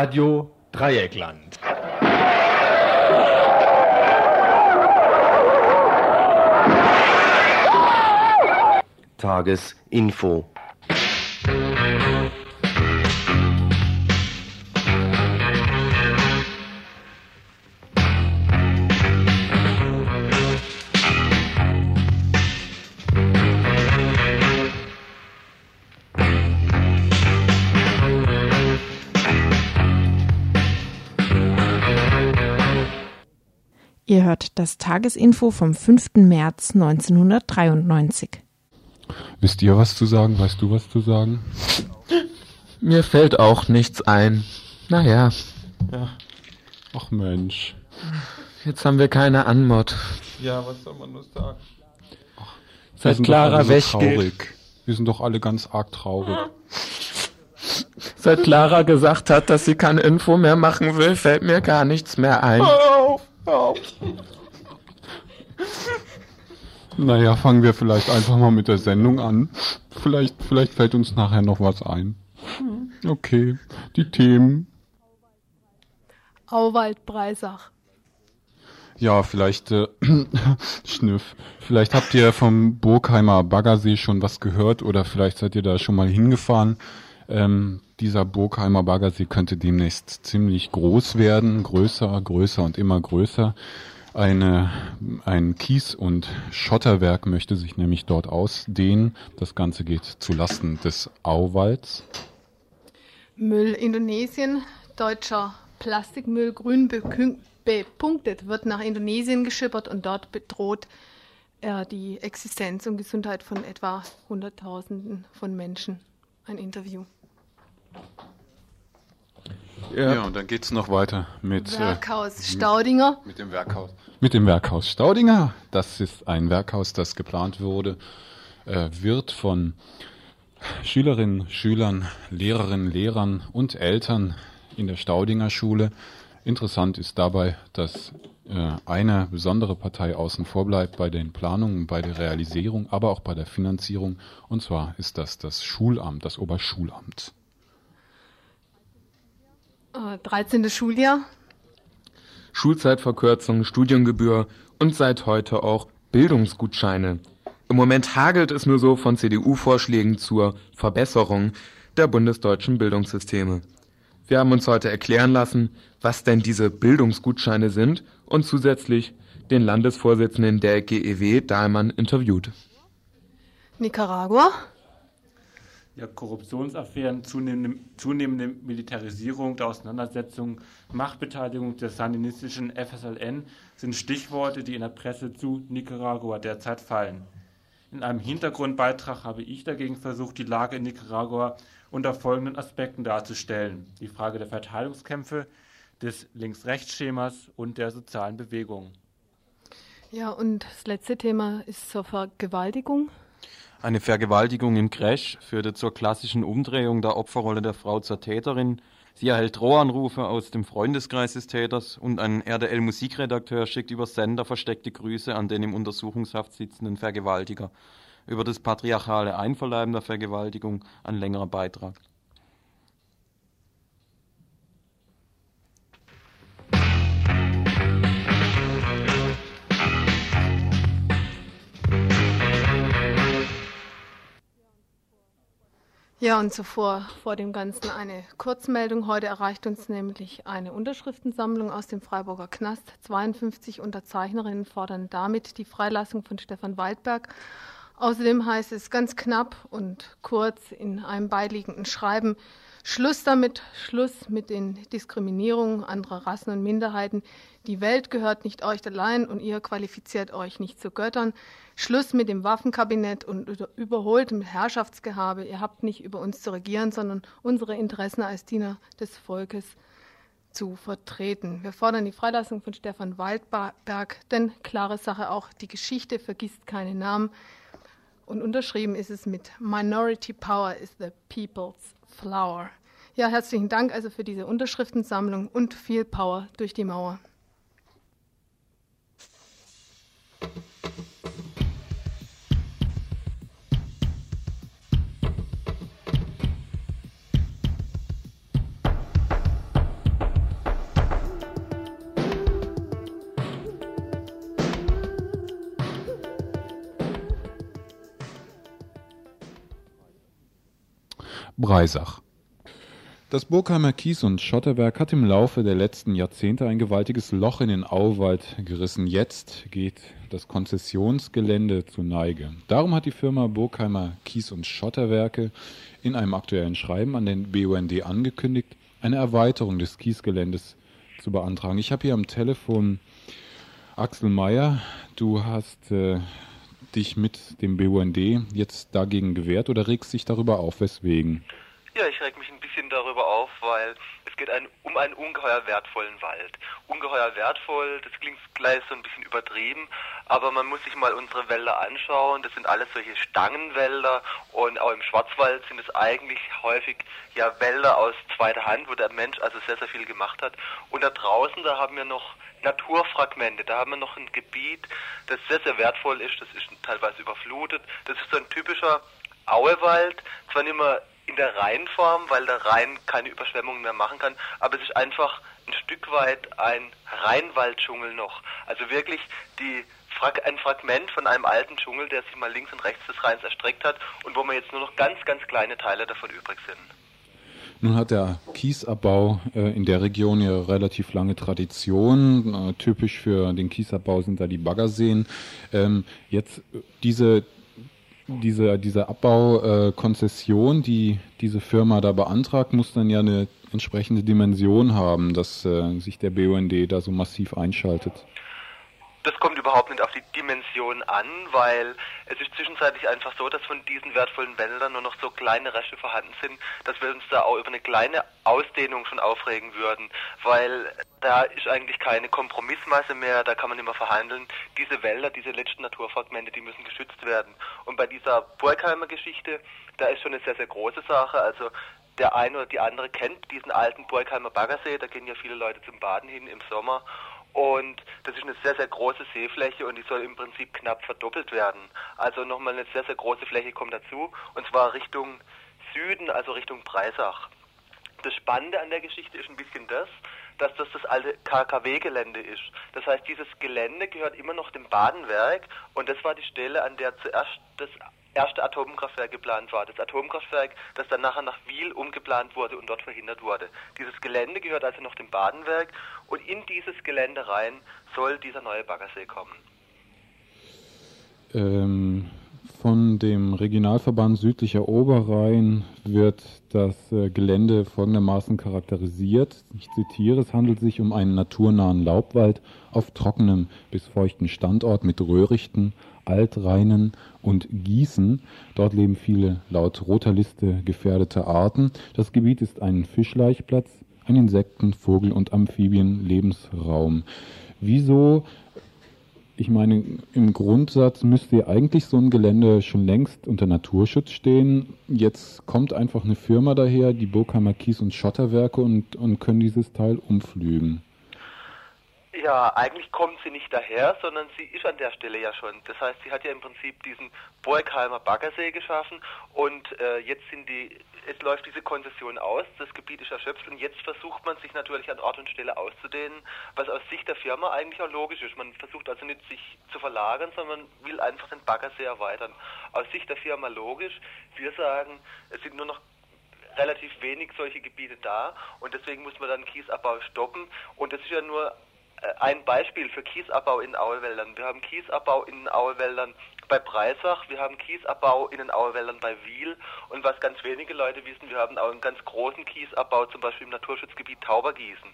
Radio Dreieckland. Tagesinfo. Ihr hört das Tagesinfo vom 5. März 1993. Wisst ihr was zu sagen? Weißt du was zu sagen? Mir fällt auch nichts ein. Naja, Ja. Ach Mensch. jetzt haben wir keine Anmod. Ja, was soll man nur sagen? Wir Seit sind doch Clara so weggeht. traurig. Wir sind doch alle ganz arg traurig. Seit Clara gesagt hat, dass sie keine Info mehr machen will, fällt mir gar nichts mehr ein. hör auf. Naja, fangen wir vielleicht einfach mal mit der Sendung an. Vielleicht, vielleicht fällt uns nachher noch was ein. Okay, die Themen. Auwald Breisach. Ja, vielleicht, äh, Schnüff. Vielleicht habt ihr vom Burgheimer Baggersee schon was gehört oder vielleicht seid ihr da schon mal hingefahren. Ähm, dieser Burgheimer Baggersee könnte demnächst ziemlich groß werden, größer, größer und immer größer. Eine, ein Kies- und Schotterwerk möchte sich nämlich dort ausdehnen. Das Ganze geht zu Lasten des Auwalds. Müll Indonesien. Deutscher Plastikmüll grün bepunktet wird nach Indonesien geschippert und dort bedroht er die Existenz und Gesundheit von etwa Hunderttausenden von Menschen. Ein Interview. Ja, und dann geht's noch weiter mit, äh, Werkhaus Staudinger. Mit dem Werkhaus. Mit dem Werkhaus Staudinger. Das ist ein Werkhaus, das geplant wurde, äh, wird von Schülerinnen, Schülern, Lehrerinnen, Lehrern und Eltern in der Staudinger Schule. Interessant ist dabei, dass äh, eine besondere Partei außen vor bleibt bei den Planungen, bei der Realisierung, aber auch bei der Finanzierung. Und zwar ist das das Schulamt, das Oberschulamt. Äh, 13. Schuljahr. Schulzeitverkürzung, Studiengebühr und seit heute auch Bildungsgutscheine. Im Moment hagelt es nur so von CDU-Vorschlägen zur Verbesserung der bundesdeutschen Bildungssysteme. Wir haben uns heute erklären lassen, was denn diese Bildungsgutscheine sind und zusätzlich den Landesvorsitzenden der GEW Dahlmann interviewt. Nicaragua. Ja, Korruptionsaffären, zunehmende, zunehmende Militarisierung der Auseinandersetzung, Machtbeteiligung der sandinistischen FSLN sind Stichworte, die in der Presse zu Nicaragua derzeit fallen. In einem Hintergrundbeitrag habe ich dagegen versucht, die Lage in Nicaragua unter folgenden Aspekten darzustellen. Die Frage der Verteilungskämpfe, des Links-Rechts-Schemas und der sozialen Bewegung. Ja, und das letzte Thema ist zur Vergewaltigung. Eine Vergewaltigung im Crash führte zur klassischen Umdrehung der Opferrolle der Frau zur Täterin. Sie erhält Drohanrufe aus dem Freundeskreis des Täters und ein RDL-Musikredakteur schickt über Sender versteckte Grüße an den im Untersuchungshaft sitzenden Vergewaltiger. Über das patriarchale Einverleiben der Vergewaltigung ein längerer Beitrag. Ja, und zuvor vor dem Ganzen eine Kurzmeldung. Heute erreicht uns nämlich eine Unterschriftensammlung aus dem Freiburger Knast. 52 Unterzeichnerinnen fordern damit die Freilassung von Stefan Waldberg. Außerdem heißt es ganz knapp und kurz in einem beiliegenden Schreiben, Schluss damit, Schluss mit den Diskriminierungen anderer Rassen und Minderheiten. Die Welt gehört nicht euch allein und ihr qualifiziert euch nicht zu Göttern. Schluss mit dem Waffenkabinett und überholtem Herrschaftsgehabe. Ihr habt nicht über uns zu regieren, sondern unsere Interessen als Diener des Volkes zu vertreten. Wir fordern die Freilassung von Stefan Waldberg, denn klare Sache auch, die Geschichte vergisst keine Namen. Und unterschrieben ist es mit Minority Power is the People's Flower. Ja, herzlichen Dank also für diese Unterschriftensammlung und viel Power durch die Mauer. Breisach. Das Burgheimer Kies- und Schotterwerk hat im Laufe der letzten Jahrzehnte ein gewaltiges Loch in den Auwald gerissen. Jetzt geht das Konzessionsgelände zu Neige. Darum hat die Firma Burgheimer Kies- und Schotterwerke in einem aktuellen Schreiben an den BUND angekündigt, eine Erweiterung des Kiesgeländes zu beantragen. Ich habe hier am Telefon Axel Meyer. Du hast äh, dich mit dem BUND jetzt dagegen gewehrt oder regst dich darüber auf? Weswegen? Ja, ich reg mich ein bisschen darüber auf, weil es geht ein, um einen ungeheuer wertvollen Wald. Ungeheuer wertvoll, das klingt gleich so ein bisschen übertrieben, aber man muss sich mal unsere Wälder anschauen. Das sind alles solche Stangenwälder und auch im Schwarzwald sind es eigentlich häufig ja Wälder aus zweiter Hand, wo der Mensch also sehr, sehr viel gemacht hat. Und da draußen, da haben wir noch Naturfragmente. Da haben wir noch ein Gebiet, das sehr, sehr wertvoll ist. Das ist teilweise überflutet. Das ist so ein typischer Auewald. Zwar nicht mehr in der Rheinform, weil der Rhein keine Überschwemmungen mehr machen kann, aber es ist einfach ein Stück weit ein Rheinwalddschungel noch. Also wirklich die ein Fragment von einem alten Dschungel, der sich mal links und rechts des Rheins erstreckt hat und wo mir jetzt nur noch ganz, ganz kleine Teile davon übrig sind. Nun hat der Kiesabbau äh, in der Region ja relativ lange Tradition. Äh, typisch für den Kiesabbau sind da die Baggerseen. Ähm, jetzt äh, diese diese, diese Abbaukonzession, äh, die diese Firma da beantragt, muss dann ja eine entsprechende Dimension haben, dass äh, sich der BUND da so massiv einschaltet. Das kommt überhaupt nicht auf die Dimension an, weil es ist zwischenzeitlich einfach so, dass von diesen wertvollen Wäldern nur noch so kleine Reste vorhanden sind, dass wir uns da auch über eine kleine Ausdehnung schon aufregen würden, weil da ist eigentlich keine Kompromissmasse mehr, da kann man immer verhandeln. Diese Wälder, diese letzten Naturfragmente, die müssen geschützt werden. Und bei dieser Burgheimer Geschichte, da ist schon eine sehr, sehr große Sache. Also der eine oder die andere kennt diesen alten Burgheimer Baggersee, da gehen ja viele Leute zum Baden hin im Sommer und das ist eine sehr, sehr große Seefläche und die soll im Prinzip knapp verdoppelt werden. Also nochmal eine sehr, sehr große Fläche kommt dazu und zwar Richtung Süden, also Richtung Breisach. Das Spannende an der Geschichte ist ein bisschen das, dass das das alte KKW-Gelände ist. Das heißt, dieses Gelände gehört immer noch dem Badenwerk und das war die Stelle, an der zuerst das erste Atomkraftwerk geplant war. Das Atomkraftwerk, das dann nachher nach Wiel umgeplant wurde und dort verhindert wurde. Dieses Gelände gehört also noch dem Badenwerk und in dieses Gelände rein soll dieser neue Baggersee kommen. Ähm, von dem Regionalverband Südlicher Oberrhein wird das äh, Gelände folgendermaßen charakterisiert. Ich zitiere, es handelt sich um einen naturnahen Laubwald auf trockenem bis feuchten Standort mit Röhrichten, Altrheinen und Gießen. Dort leben viele laut roter Liste gefährdete Arten. Das Gebiet ist ein Fischlaichplatz, ein Insekten-, Vogel- und Amphibien-Lebensraum. Wieso ich meine, im Grundsatz müsste eigentlich so ein Gelände schon längst unter Naturschutz stehen. Jetzt kommt einfach eine Firma daher, die Burgheimer Kies- und Schotterwerke, und, und können dieses Teil umflügen. Ja, eigentlich kommt sie nicht daher, sondern sie ist an der Stelle ja schon. Das heißt, sie hat ja im Prinzip diesen Borgheimer Baggersee geschaffen und äh, jetzt sind die, jetzt läuft diese Konzession aus, das Gebiet ist erschöpft und jetzt versucht man sich natürlich an Ort und Stelle auszudehnen, was aus Sicht der Firma eigentlich auch logisch ist. Man versucht also nicht sich zu verlagern, sondern will einfach den Baggersee erweitern. Aus Sicht der Firma logisch. Wir sagen, es sind nur noch relativ wenig solche Gebiete da und deswegen muss man dann Kiesabbau stoppen und das ist ja nur ein Beispiel für Kiesabbau in Auwäldern. Wir haben Kiesabbau in Auwäldern bei Breisach, wir haben Kiesabbau in den Auwäldern bei Wiel und was ganz wenige Leute wissen, wir haben auch einen ganz großen Kiesabbau zum Beispiel im Naturschutzgebiet Taubergießen.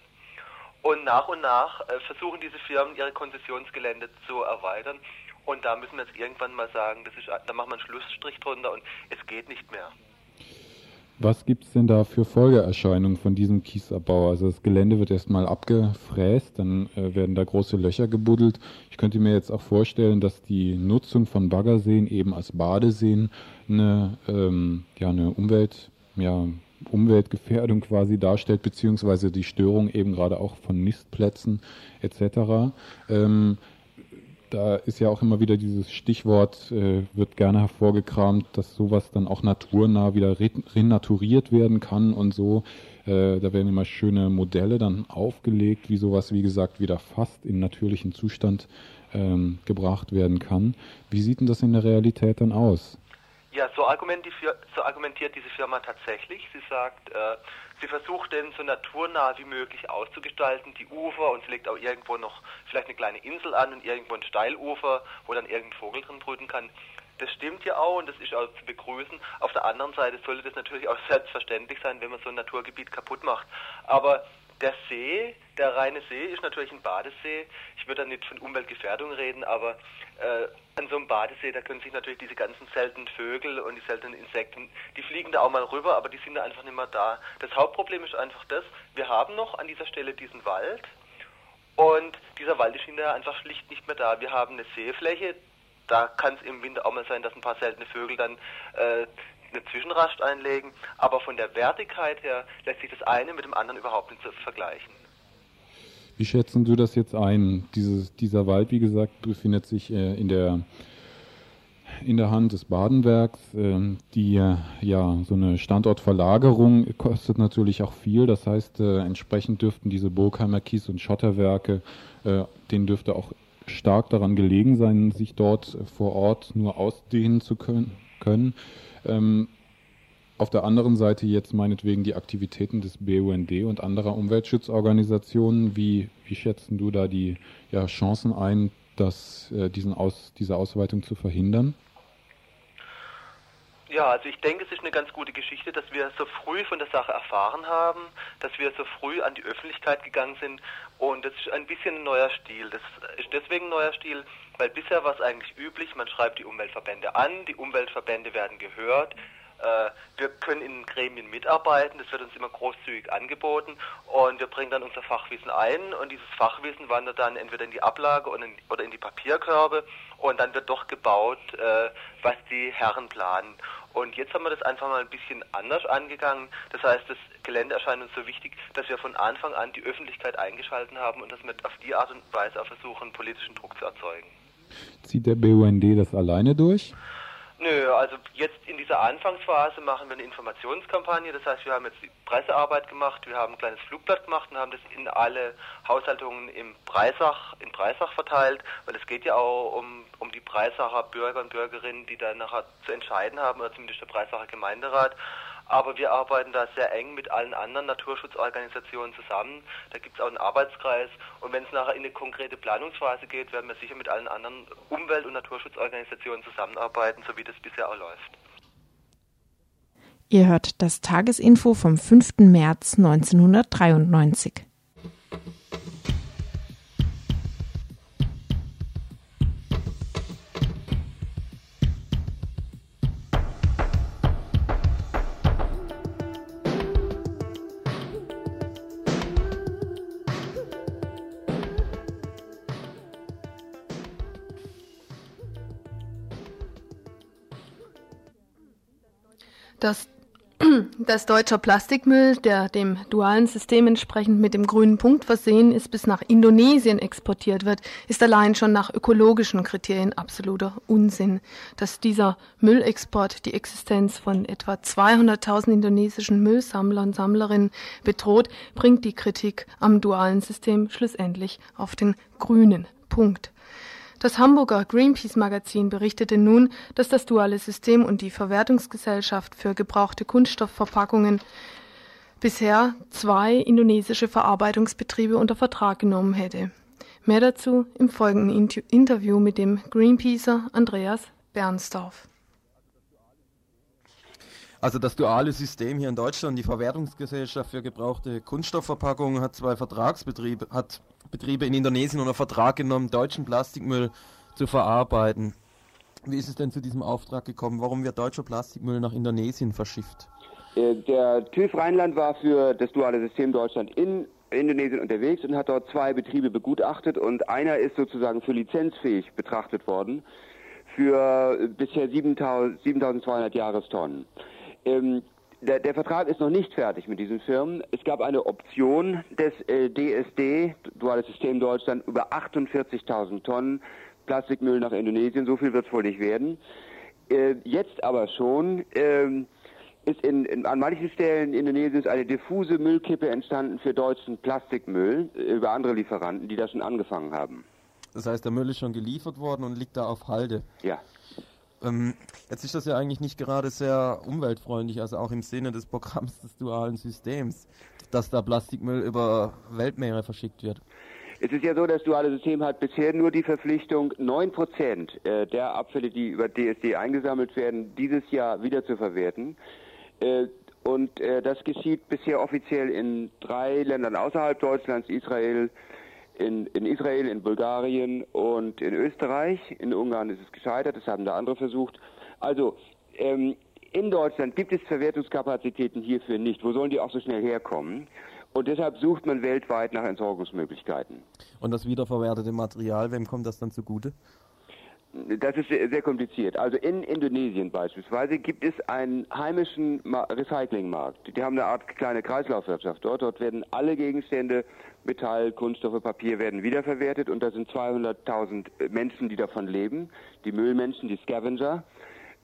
Und nach und nach äh, versuchen diese Firmen ihre Konzessionsgelände zu erweitern und da müssen wir jetzt irgendwann mal sagen, das ist, da machen wir einen Schlussstrich drunter und es geht nicht mehr. Was gibt es denn da für Folgeerscheinungen von diesem Kiesabbau? Also das Gelände wird erstmal abgefräst, dann äh, werden da große Löcher gebuddelt. Ich könnte mir jetzt auch vorstellen, dass die Nutzung von Baggerseen eben als Badeseen eine, ähm, ja, eine Umwelt, ja, Umweltgefährdung quasi darstellt, beziehungsweise die Störung eben gerade auch von Nistplätzen etc. Ähm, da ist ja auch immer wieder dieses Stichwort, äh, wird gerne hervorgekramt, dass sowas dann auch naturnah wieder renaturiert werden kann und so. Äh, da werden immer schöne Modelle dann aufgelegt, wie sowas, wie gesagt, wieder fast in natürlichen Zustand ähm, gebracht werden kann. Wie sieht denn das in der Realität dann aus? Ja, so argumentiert, so argumentiert diese Firma tatsächlich. Sie sagt, äh, sie versucht den so naturnah wie möglich auszugestalten, die Ufer, und sie legt auch irgendwo noch vielleicht eine kleine Insel an und irgendwo ein Steilufer, wo dann irgendein Vogel drin brüten kann. Das stimmt ja auch und das ist auch zu begrüßen. Auf der anderen Seite sollte das natürlich auch selbstverständlich sein, wenn man so ein Naturgebiet kaputt macht. Aber der See, der reine See, ist natürlich ein Badesee. Ich würde da nicht von Umweltgefährdung reden, aber äh, an so einem Badesee, da können sich natürlich diese ganzen seltenen Vögel und die seltenen Insekten, die fliegen da auch mal rüber, aber die sind da einfach nicht mehr da. Das Hauptproblem ist einfach das, wir haben noch an dieser Stelle diesen Wald und dieser Wald ist hinterher einfach schlicht nicht mehr da. Wir haben eine Seefläche, da kann es im Winter auch mal sein, dass ein paar seltene Vögel dann äh, eine Zwischenrast einlegen, aber von der Wertigkeit her lässt sich das eine mit dem anderen überhaupt nicht vergleichen. Wie schätzen du das jetzt ein? Dieses, dieser Wald, wie gesagt, befindet sich äh, in der in der Hand des Badenwerks. Ähm, die ja so eine Standortverlagerung kostet natürlich auch viel. Das heißt, äh, entsprechend dürften diese Burgheimer Kies- und Schotterwerke, äh, denen dürfte auch stark daran gelegen sein, sich dort vor Ort nur ausdehnen zu können. Ähm, auf der anderen Seite jetzt meinetwegen die Aktivitäten des BUND und anderer Umweltschutzorganisationen. Wie, wie schätzen du da die ja, Chancen ein, dass, äh, diesen Aus, diese Ausweitung zu verhindern? Ja, also ich denke, es ist eine ganz gute Geschichte, dass wir so früh von der Sache erfahren haben, dass wir so früh an die Öffentlichkeit gegangen sind und das ist ein bisschen ein neuer Stil. Das ist deswegen ein neuer Stil, weil bisher war es eigentlich üblich, man schreibt die Umweltverbände an, die Umweltverbände werden gehört, äh, wir können in Gremien mitarbeiten, das wird uns immer großzügig angeboten und wir bringen dann unser Fachwissen ein und dieses Fachwissen wandert dann entweder in die Ablage oder in, oder in die Papierkörbe und dann wird doch gebaut, äh, was die Herren planen. Und jetzt haben wir das einfach mal ein bisschen anders angegangen. Das heißt, das Gelände erscheint uns so wichtig, dass wir von Anfang an die Öffentlichkeit eingeschalten haben und dass wir auf die Art und Weise auch versuchen, politischen Druck zu erzeugen. Zieht der BUND das alleine durch? Nö, also jetzt in dieser Anfangsphase machen wir eine Informationskampagne. Das heißt, wir haben jetzt die Pressearbeit gemacht, wir haben ein kleines Flugblatt gemacht und haben das in alle Haushaltungen im Breisach, in Breisach verteilt, weil es geht ja auch um, um die Breisacher Bürger und Bürgerinnen, die da nachher zu entscheiden haben, oder zumindest der Breisacher Gemeinderat. Aber wir arbeiten da sehr eng mit allen anderen Naturschutzorganisationen zusammen. Da gibt es auch einen Arbeitskreis. Und wenn es nachher in eine konkrete Planungsphase geht, werden wir sicher mit allen anderen Umwelt- und Naturschutzorganisationen zusammenarbeiten, so wie das bisher auch läuft. Ihr hört das Tagesinfo vom 5. März 1993. dass deutscher Plastikmüll, der dem dualen System entsprechend mit dem grünen Punkt versehen ist, bis nach Indonesien exportiert wird, ist allein schon nach ökologischen Kriterien absoluter Unsinn. Dass dieser Müllexport die Existenz von etwa 200.000 indonesischen Müllsammlern und Sammlerinnen bedroht, bringt die Kritik am dualen System schlussendlich auf den grünen Punkt. Das Hamburger Greenpeace-Magazin berichtete nun, dass das duale System und die Verwertungsgesellschaft für gebrauchte Kunststoffverpackungen bisher zwei indonesische Verarbeitungsbetriebe unter Vertrag genommen hätte. Mehr dazu im folgenden Interview mit dem Greenpeacer Andreas Bernsdorf. Also das duale System hier in Deutschland, die Verwertungsgesellschaft für gebrauchte Kunststoffverpackungen, hat zwei Vertragsbetriebe, hat Betriebe in Indonesien unter Vertrag genommen, deutschen Plastikmüll zu verarbeiten. Wie ist es denn zu diesem Auftrag gekommen? Warum wird deutscher Plastikmüll nach Indonesien verschifft? Äh, der TÜV Rheinland war für das duale System Deutschland in Indonesien unterwegs und hat dort zwei Betriebe begutachtet und einer ist sozusagen für lizenzfähig betrachtet worden für bisher 7200 Jahrestonnen. Ähm, der, der, Vertrag ist noch nicht fertig mit diesen Firmen. Es gab eine Option des äh, DSD, Duales System Deutschland, über 48.000 Tonnen Plastikmüll nach Indonesien. So viel wird es wohl nicht werden. Äh, jetzt aber schon äh, ist in, in, an manchen Stellen Indonesiens eine diffuse Müllkippe entstanden für deutschen Plastikmüll äh, über andere Lieferanten, die das schon angefangen haben. Das heißt, der Müll ist schon geliefert worden und liegt da auf Halde. Ja. Ähm, jetzt ist das ja eigentlich nicht gerade sehr umweltfreundlich, also auch im Sinne des Programms des dualen Systems, dass da Plastikmüll über Weltmeere verschickt wird. Es ist ja so, das duale System hat bisher nur die Verpflichtung, 9% äh, der Abfälle, die über DSD eingesammelt werden, dieses Jahr wiederzuverwerten. Äh, und äh, das geschieht bisher offiziell in drei Ländern außerhalb Deutschlands, Israel, in, in, Israel, in Bulgarien und in Österreich. In Ungarn ist es gescheitert, das haben da andere versucht. Also ähm, in Deutschland gibt es Verwertungskapazitäten hierfür nicht. Wo sollen die auch so schnell herkommen? Und deshalb sucht man weltweit nach Entsorgungsmöglichkeiten. Und das wiederverwertete Material, wem kommt das dann zugute? Das ist sehr kompliziert. Also in Indonesien beispielsweise gibt es einen heimischen Recyclingmarkt. Die haben eine Art kleine Kreislaufwirtschaft dort. Dort werden alle Gegenstände, Metall, Kunststoffe, Papier werden wiederverwertet und da sind 200.000 Menschen, die davon leben. Die Müllmenschen, die Scavenger.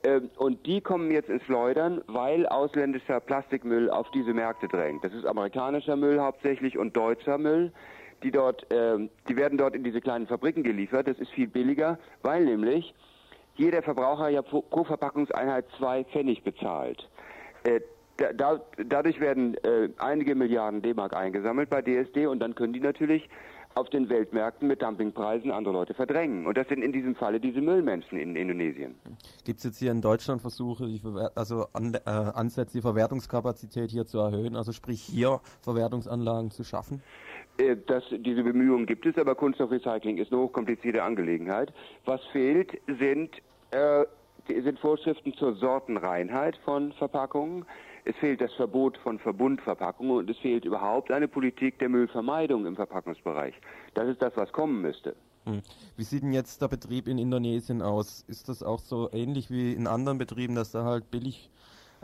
Ähm, und die kommen jetzt ins Schleudern, weil ausländischer Plastikmüll auf diese Märkte drängt. Das ist amerikanischer Müll hauptsächlich und deutscher Müll. Die dort, äh, die werden dort in diese kleinen Fabriken geliefert. Das ist viel billiger, weil nämlich jeder Verbraucher ja pro, pro Verpackungseinheit zwei Pfennig bezahlt. Äh, da, da, dadurch werden äh, einige Milliarden D-Mark eingesammelt bei DSD und dann können die natürlich auf den Weltmärkten mit Dumpingpreisen andere Leute verdrängen. Und das sind in diesem Falle diese Müllmenschen in Indonesien. Gibt es jetzt hier in Deutschland Versuche, also an, äh, Ansätze, die Verwertungskapazität hier zu erhöhen, also sprich hier Verwertungsanlagen zu schaffen? Äh, das, diese Bemühungen gibt es, aber Kunststoffrecycling ist eine hochkomplizierte Angelegenheit. Was fehlt, sind, äh, sind Vorschriften zur Sortenreinheit von Verpackungen. Es fehlt das Verbot von Verbundverpackungen und es fehlt überhaupt eine Politik der Müllvermeidung im Verpackungsbereich. Das ist das, was kommen müsste. Hm. Wie sieht denn jetzt der Betrieb in Indonesien aus? Ist das auch so ähnlich wie in anderen Betrieben, dass da halt billig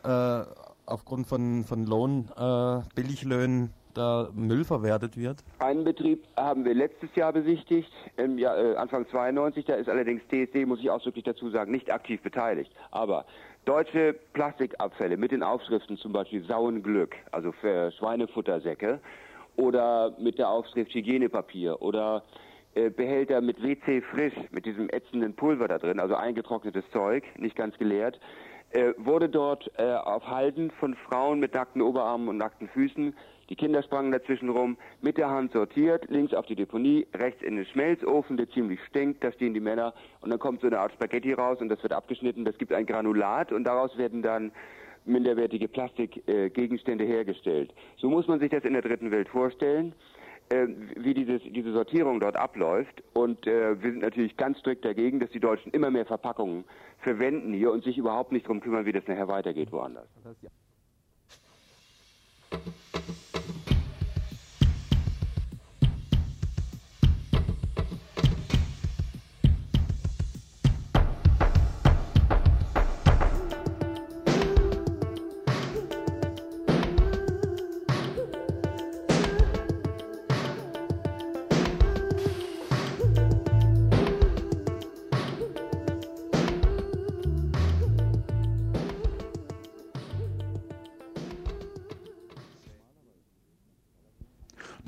äh, aufgrund von, von Lohn, äh, Billiglöhnen da Müll verwertet wird? Einen Betrieb haben wir letztes Jahr besichtigt, im Jahr, äh, Anfang 92. Da ist allerdings TSD, muss ich ausdrücklich dazu sagen, nicht aktiv beteiligt. Aber deutsche Plastikabfälle mit den Aufschriften zum Beispiel Sauenglück, also für Schweinefuttersäcke, oder mit der Aufschrift Hygienepapier oder äh, Behälter mit WC frisch, mit diesem ätzenden Pulver da drin, also eingetrocknetes Zeug, nicht ganz geleert, äh, wurde dort äh, auf Halden von Frauen mit nackten Oberarmen und nackten Füßen die Kinder sprangen dazwischen rum, mit der Hand sortiert, links auf die Deponie, rechts in den Schmelzofen, der ziemlich stinkt, da stehen die Männer und dann kommt so eine Art Spaghetti raus und das wird abgeschnitten, das gibt ein Granulat und daraus werden dann minderwertige Plastikgegenstände äh, hergestellt. So muss man sich das in der dritten Welt vorstellen äh, wie dieses, diese Sortierung dort abläuft. Und äh, wir sind natürlich ganz strikt dagegen, dass die Deutschen immer mehr Verpackungen verwenden hier und sich überhaupt nicht darum kümmern, wie das nachher weitergeht woanders.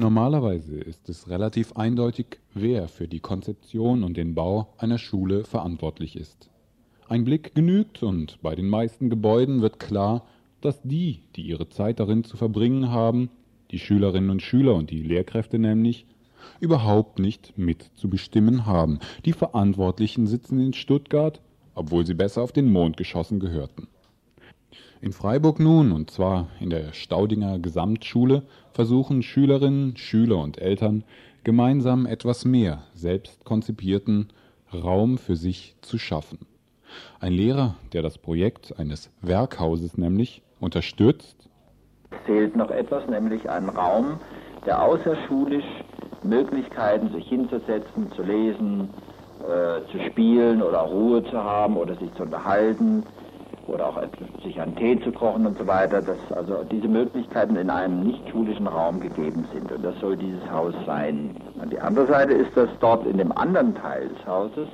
Normalerweise ist es relativ eindeutig, wer für die Konzeption und den Bau einer Schule verantwortlich ist. Ein Blick genügt und bei den meisten Gebäuden wird klar, dass die, die ihre Zeit darin zu verbringen haben, die Schülerinnen und Schüler und die Lehrkräfte nämlich, überhaupt nicht mitzubestimmen haben. Die Verantwortlichen sitzen in Stuttgart, obwohl sie besser auf den Mond geschossen gehörten. In Freiburg nun, und zwar in der Staudinger Gesamtschule, versuchen Schülerinnen, Schüler und Eltern gemeinsam etwas mehr selbst konzipierten Raum für sich zu schaffen. Ein Lehrer, der das Projekt eines Werkhauses nämlich unterstützt, fehlt noch etwas, nämlich ein Raum, der außerschulisch Möglichkeiten, sich hinzusetzen, zu lesen, äh, zu spielen oder Ruhe zu haben oder sich zu unterhalten, oder auch sich einen Tee zu kochen und so weiter, dass also diese Möglichkeiten in einem nicht schulischen Raum gegeben sind. Und das soll dieses Haus sein. Und die andere Seite ist, dass dort in dem anderen Teil des Hauses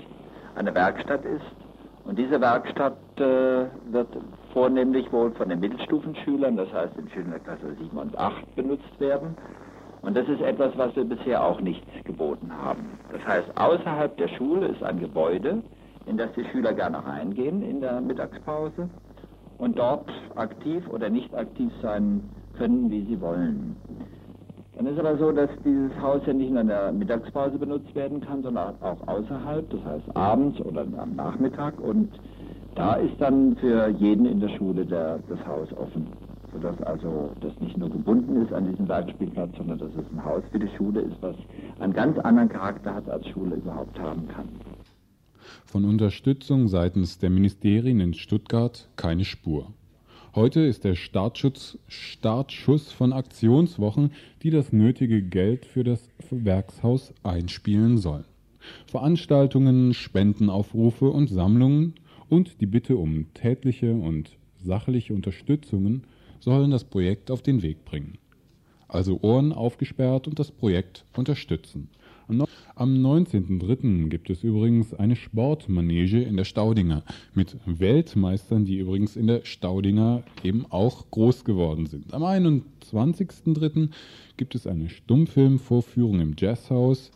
eine Werkstatt ist. Und diese Werkstatt äh, wird vornehmlich wohl von den Mittelstufenschülern, das heißt in Schülern der Klasse 7 und 8, benutzt werden. Und das ist etwas, was wir bisher auch nicht geboten haben. Das heißt, außerhalb der Schule ist ein Gebäude, in das die Schüler gerne reingehen in der Mittagspause und dort aktiv oder nicht aktiv sein können, wie sie wollen. Dann ist aber so, dass dieses Haus ja nicht nur in der Mittagspause benutzt werden kann, sondern auch außerhalb, das heißt abends oder am Nachmittag. Und da ist dann für jeden in der Schule der, das Haus offen, sodass also das nicht nur gebunden ist an diesen Werkspielplatz, sondern dass es ein Haus für die Schule ist, was einen ganz anderen Charakter hat, als Schule überhaupt haben kann. Von Unterstützung seitens der Ministerien in Stuttgart keine Spur. Heute ist der Startschutz, Startschuss von Aktionswochen, die das nötige Geld für das Werkshaus einspielen sollen. Veranstaltungen, Spendenaufrufe und Sammlungen und die Bitte um tätliche und sachliche Unterstützungen sollen das Projekt auf den Weg bringen. Also Ohren aufgesperrt und das Projekt unterstützen. Am 19.03. gibt es übrigens eine Sportmanege in der Staudinger mit Weltmeistern, die übrigens in der Staudinger eben auch groß geworden sind. Am 21.03. gibt es eine Stummfilmvorführung im Jazzhaus.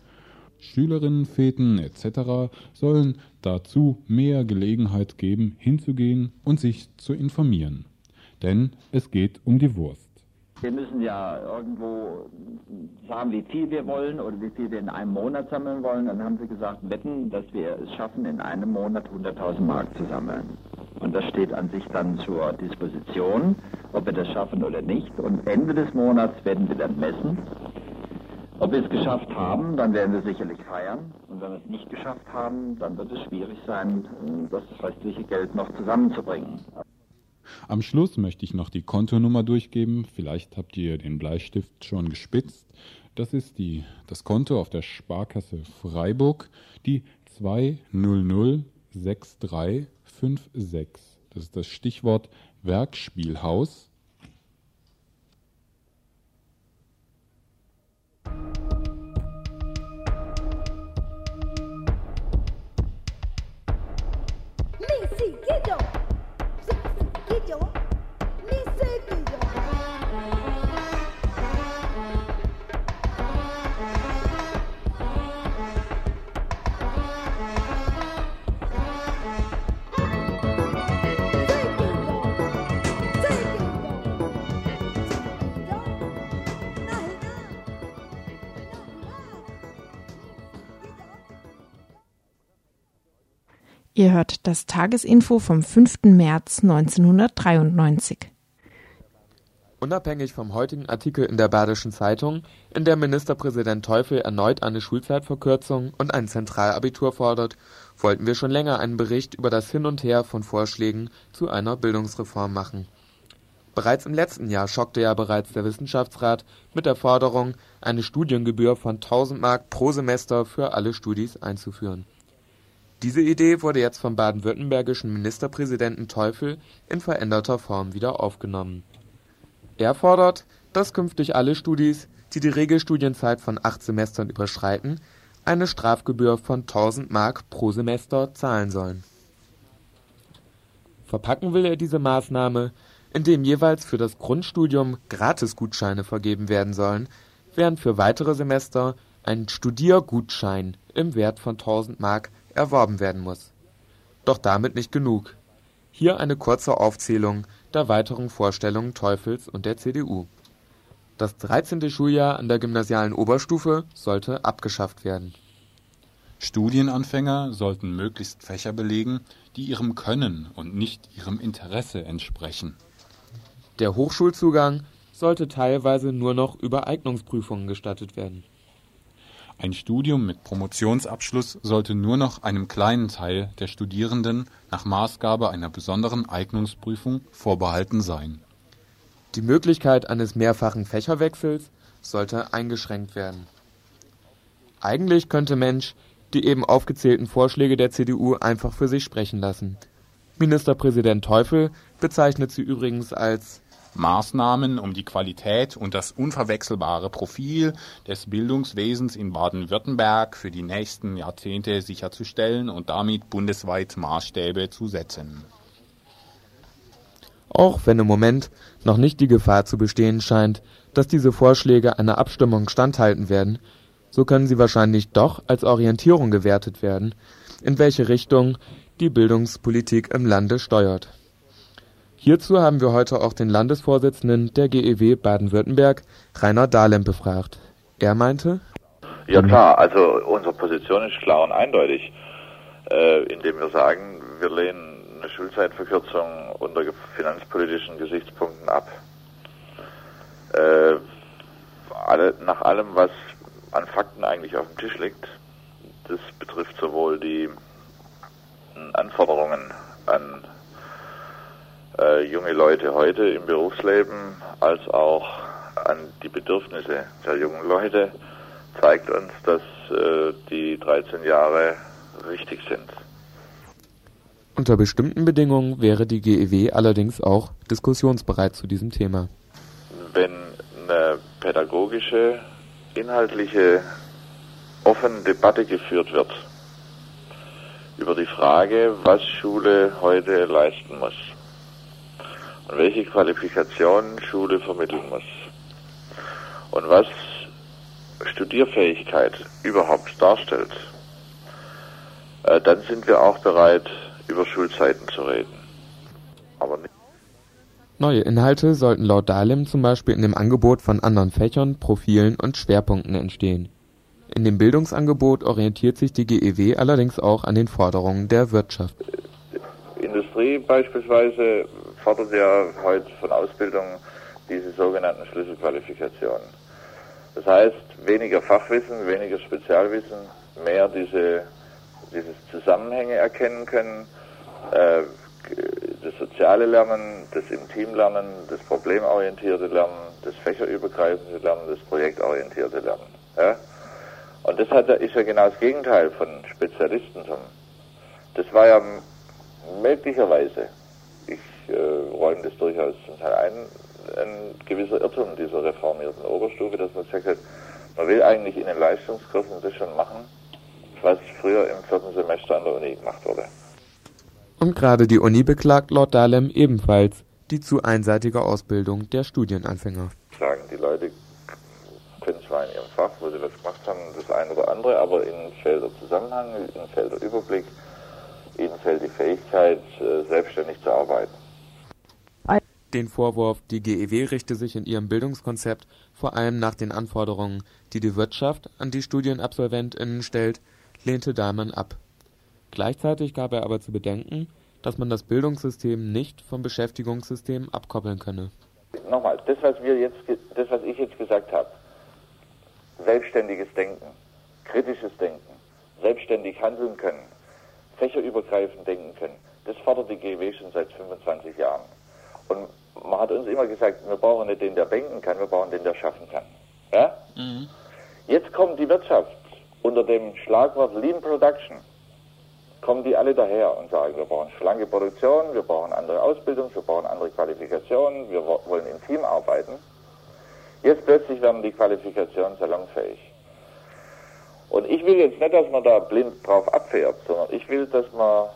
Schülerinnen, Feten etc. sollen dazu mehr Gelegenheit geben, hinzugehen und sich zu informieren. Denn es geht um die Wurst. Wir müssen ja irgendwo sagen, wie viel wir wollen oder wie viel wir in einem Monat sammeln wollen. Dann haben sie gesagt, wetten, dass wir es schaffen, in einem Monat 100.000 Mark zu sammeln. Und das steht an sich dann zur Disposition, ob wir das schaffen oder nicht. Und Ende des Monats werden wir dann messen. Ob wir es geschafft haben, dann werden wir sicherlich feiern. Und wenn wir es nicht geschafft haben, dann wird es schwierig sein, das restliche Geld noch zusammenzubringen. Am Schluss möchte ich noch die Kontonummer durchgeben. Vielleicht habt ihr den Bleistift schon gespitzt. Das ist die, das Konto auf der Sparkasse Freiburg, die 2006356. Das ist das Stichwort Werkspielhaus. Ihr das Tagesinfo vom 5. März 1993. Unabhängig vom heutigen Artikel in der Badischen Zeitung, in der Ministerpräsident Teufel erneut eine Schulzeitverkürzung und ein Zentralabitur fordert, wollten wir schon länger einen Bericht über das Hin und Her von Vorschlägen zu einer Bildungsreform machen. Bereits im letzten Jahr schockte ja bereits der Wissenschaftsrat mit der Forderung, eine Studiengebühr von 1000 Mark pro Semester für alle Studis einzuführen. Diese Idee wurde jetzt vom baden-württembergischen Ministerpräsidenten Teufel in veränderter Form wieder aufgenommen. Er fordert, dass künftig alle Studis, die die Regelstudienzeit von acht Semestern überschreiten, eine Strafgebühr von 1000 Mark pro Semester zahlen sollen. Verpacken will er diese Maßnahme, indem jeweils für das Grundstudium Gratisgutscheine vergeben werden sollen, während für weitere Semester ein Studiergutschein im Wert von 1000 Mark erworben werden muss. Doch damit nicht genug. Hier eine kurze Aufzählung der weiteren Vorstellungen Teufels und der CDU. Das 13. Schuljahr an der gymnasialen Oberstufe sollte abgeschafft werden. Studienanfänger sollten möglichst Fächer belegen, die ihrem Können und nicht ihrem Interesse entsprechen. Der Hochschulzugang sollte teilweise nur noch über Eignungsprüfungen gestattet werden. Ein Studium mit Promotionsabschluss sollte nur noch einem kleinen Teil der Studierenden nach Maßgabe einer besonderen Eignungsprüfung vorbehalten sein. Die Möglichkeit eines mehrfachen Fächerwechsels sollte eingeschränkt werden. Eigentlich könnte Mensch die eben aufgezählten Vorschläge der CDU einfach für sich sprechen lassen. Ministerpräsident Teufel bezeichnet sie übrigens als Maßnahmen, um die Qualität und das unverwechselbare Profil des Bildungswesens in Baden-Württemberg für die nächsten Jahrzehnte sicherzustellen und damit bundesweit Maßstäbe zu setzen. Auch wenn im Moment noch nicht die Gefahr zu bestehen scheint, dass diese Vorschläge einer Abstimmung standhalten werden, so können sie wahrscheinlich doch als Orientierung gewertet werden, in welche Richtung die Bildungspolitik im Lande steuert. Hierzu haben wir heute auch den Landesvorsitzenden der GEW Baden-Württemberg, Rainer Dahlem, befragt. Er meinte, ja klar, also unsere Position ist klar und eindeutig, äh, indem wir sagen, wir lehnen eine Schulzeitverkürzung unter finanzpolitischen Gesichtspunkten ab. Äh, alle, nach allem, was an Fakten eigentlich auf dem Tisch liegt, das betrifft sowohl die Anforderungen an äh, junge Leute heute im Berufsleben als auch an die Bedürfnisse der jungen Leute, zeigt uns, dass äh, die 13 Jahre richtig sind. Unter bestimmten Bedingungen wäre die GEW allerdings auch diskussionsbereit zu diesem Thema. Wenn eine pädagogische, inhaltliche, offene Debatte geführt wird über die Frage, was Schule heute leisten muss und welche Qualifikationen Schule vermitteln muss und was Studierfähigkeit überhaupt darstellt, äh, dann sind wir auch bereit, über Schulzeiten zu reden. Aber nicht. Neue Inhalte sollten laut Dahlem zum Beispiel in dem Angebot von anderen Fächern, Profilen und Schwerpunkten entstehen. In dem Bildungsangebot orientiert sich die GEW allerdings auch an den Forderungen der Wirtschaft. Industrie beispielsweise fordert ja heute von Ausbildung diese sogenannten Schlüsselqualifikationen. Das heißt, weniger Fachwissen, weniger Spezialwissen, mehr diese, dieses Zusammenhänge erkennen können, äh, das soziale Lernen, das im Team Lernen, das problemorientierte Lernen, das fächerübergreifende Lernen, das projektorientierte Lernen. Ja? Und das hat, ist ja genau das Gegenteil von Spezialistentum. Das war ja möglicherweise, ich äh, räume das durchaus zum Teil ein, ein gewisser Irrtum dieser reformierten Oberstufe, dass man hat, man will eigentlich in den Leistungskursen das schon machen, was früher im vierten Semester an der Uni gemacht wurde. Und gerade die Uni beklagt laut Dahlem ebenfalls die zu einseitige Ausbildung der Studienanfänger. Sagen, die Leute können zwar in ihrem Fach, wo sie was gemacht haben, das eine oder andere, aber ihnen fehlt der Zusammenhang, ihnen fehlt der Überblick, ihnen fehlt die Fähigkeit, äh, selbstständig zu arbeiten. Den Vorwurf, die GEW richte sich in ihrem Bildungskonzept vor allem nach den Anforderungen, die die Wirtschaft an die StudienabsolventInnen stellt, lehnte Dahlmann ab. Gleichzeitig gab er aber zu bedenken, dass man das Bildungssystem nicht vom Beschäftigungssystem abkoppeln könne. Nochmal, das was wir jetzt, das was ich jetzt gesagt habe, selbstständiges Denken, kritisches Denken, selbstständig handeln können, fächerübergreifend denken können, das fordert die GEW schon seit 25 Jahren. Und man hat uns immer gesagt, wir brauchen nicht den, der denken kann, wir brauchen den, der schaffen kann. Ja? Mhm. Jetzt kommt die Wirtschaft unter dem Schlagwort Lean Production. Kommen die alle daher und sagen, wir brauchen schlanke Produktion, wir brauchen andere Ausbildung, wir brauchen andere Qualifikationen, wir wollen im Team arbeiten. Jetzt plötzlich werden die Qualifikationen salonfähig. Und ich will jetzt nicht, dass man da blind drauf abfährt, sondern ich will, dass man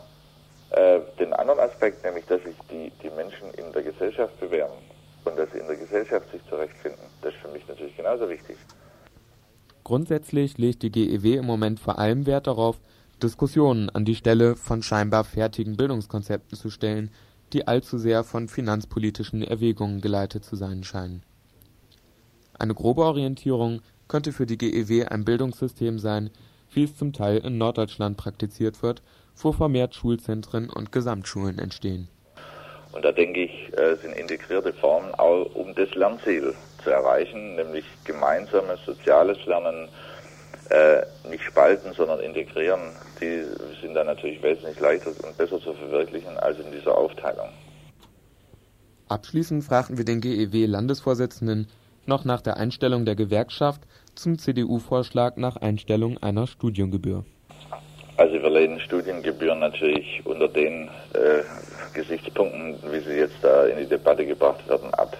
äh, den anderen Aspekt, nämlich dass sich die, die Menschen in der Gesellschaft bewähren und dass sie in der Gesellschaft sich zurechtfinden, das ist für mich natürlich genauso wichtig. Grundsätzlich legt die GEW im Moment vor allem Wert darauf, Diskussionen an die Stelle von scheinbar fertigen Bildungskonzepten zu stellen, die allzu sehr von finanzpolitischen Erwägungen geleitet zu sein scheinen. Eine grobe Orientierung könnte für die GEW ein Bildungssystem sein, wie es zum Teil in Norddeutschland praktiziert wird wo vermehrt Schulzentren und Gesamtschulen entstehen. Und da denke ich, äh, sind integrierte Formen auch, um das Lernziel zu erreichen, nämlich gemeinsames soziales Lernen, äh, nicht spalten, sondern integrieren. Die sind dann natürlich wesentlich leichter und besser zu verwirklichen als in dieser Aufteilung. Abschließend fragten wir den GEW-Landesvorsitzenden noch nach der Einstellung der Gewerkschaft zum CDU-Vorschlag nach Einstellung einer Studiengebühr. Also wir lehnen Studiengebühren natürlich unter den äh, Gesichtspunkten, wie sie jetzt da in die Debatte gebracht werden, ab.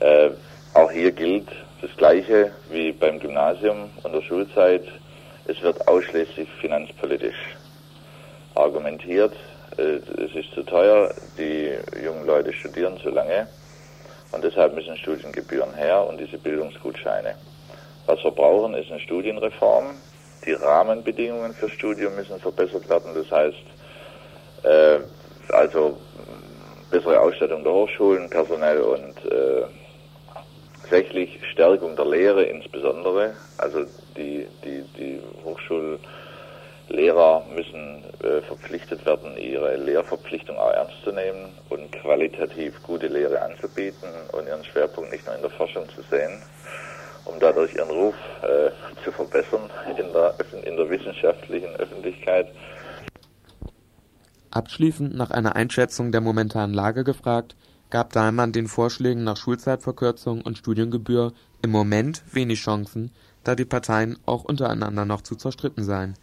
Äh, auch hier gilt das Gleiche wie beim Gymnasium und der Schulzeit. Es wird ausschließlich finanzpolitisch argumentiert. Äh, es ist zu teuer, die jungen Leute studieren zu lange und deshalb müssen Studiengebühren her und diese Bildungsgutscheine. Was wir brauchen, ist eine Studienreform, die Rahmenbedingungen fürs Studium müssen verbessert werden. Das heißt, äh, also bessere Ausstattung der Hochschulen, personell und äh, tatsächlich Stärkung der Lehre insbesondere. Also die, die, die Hochschullehrer müssen äh, verpflichtet werden, ihre Lehrverpflichtung auch ernst zu nehmen und qualitativ gute Lehre anzubieten und ihren Schwerpunkt nicht nur in der Forschung zu sehen, um dadurch ihren Ruf äh, zu verbessern in der, in der wissenschaftlichen Öffentlichkeit. Abschließend nach einer Einschätzung der momentanen Lage gefragt, gab Dahlmann den Vorschlägen nach Schulzeitverkürzung und Studiengebühr im Moment wenig Chancen, da die Parteien auch untereinander noch zu zerstritten seien.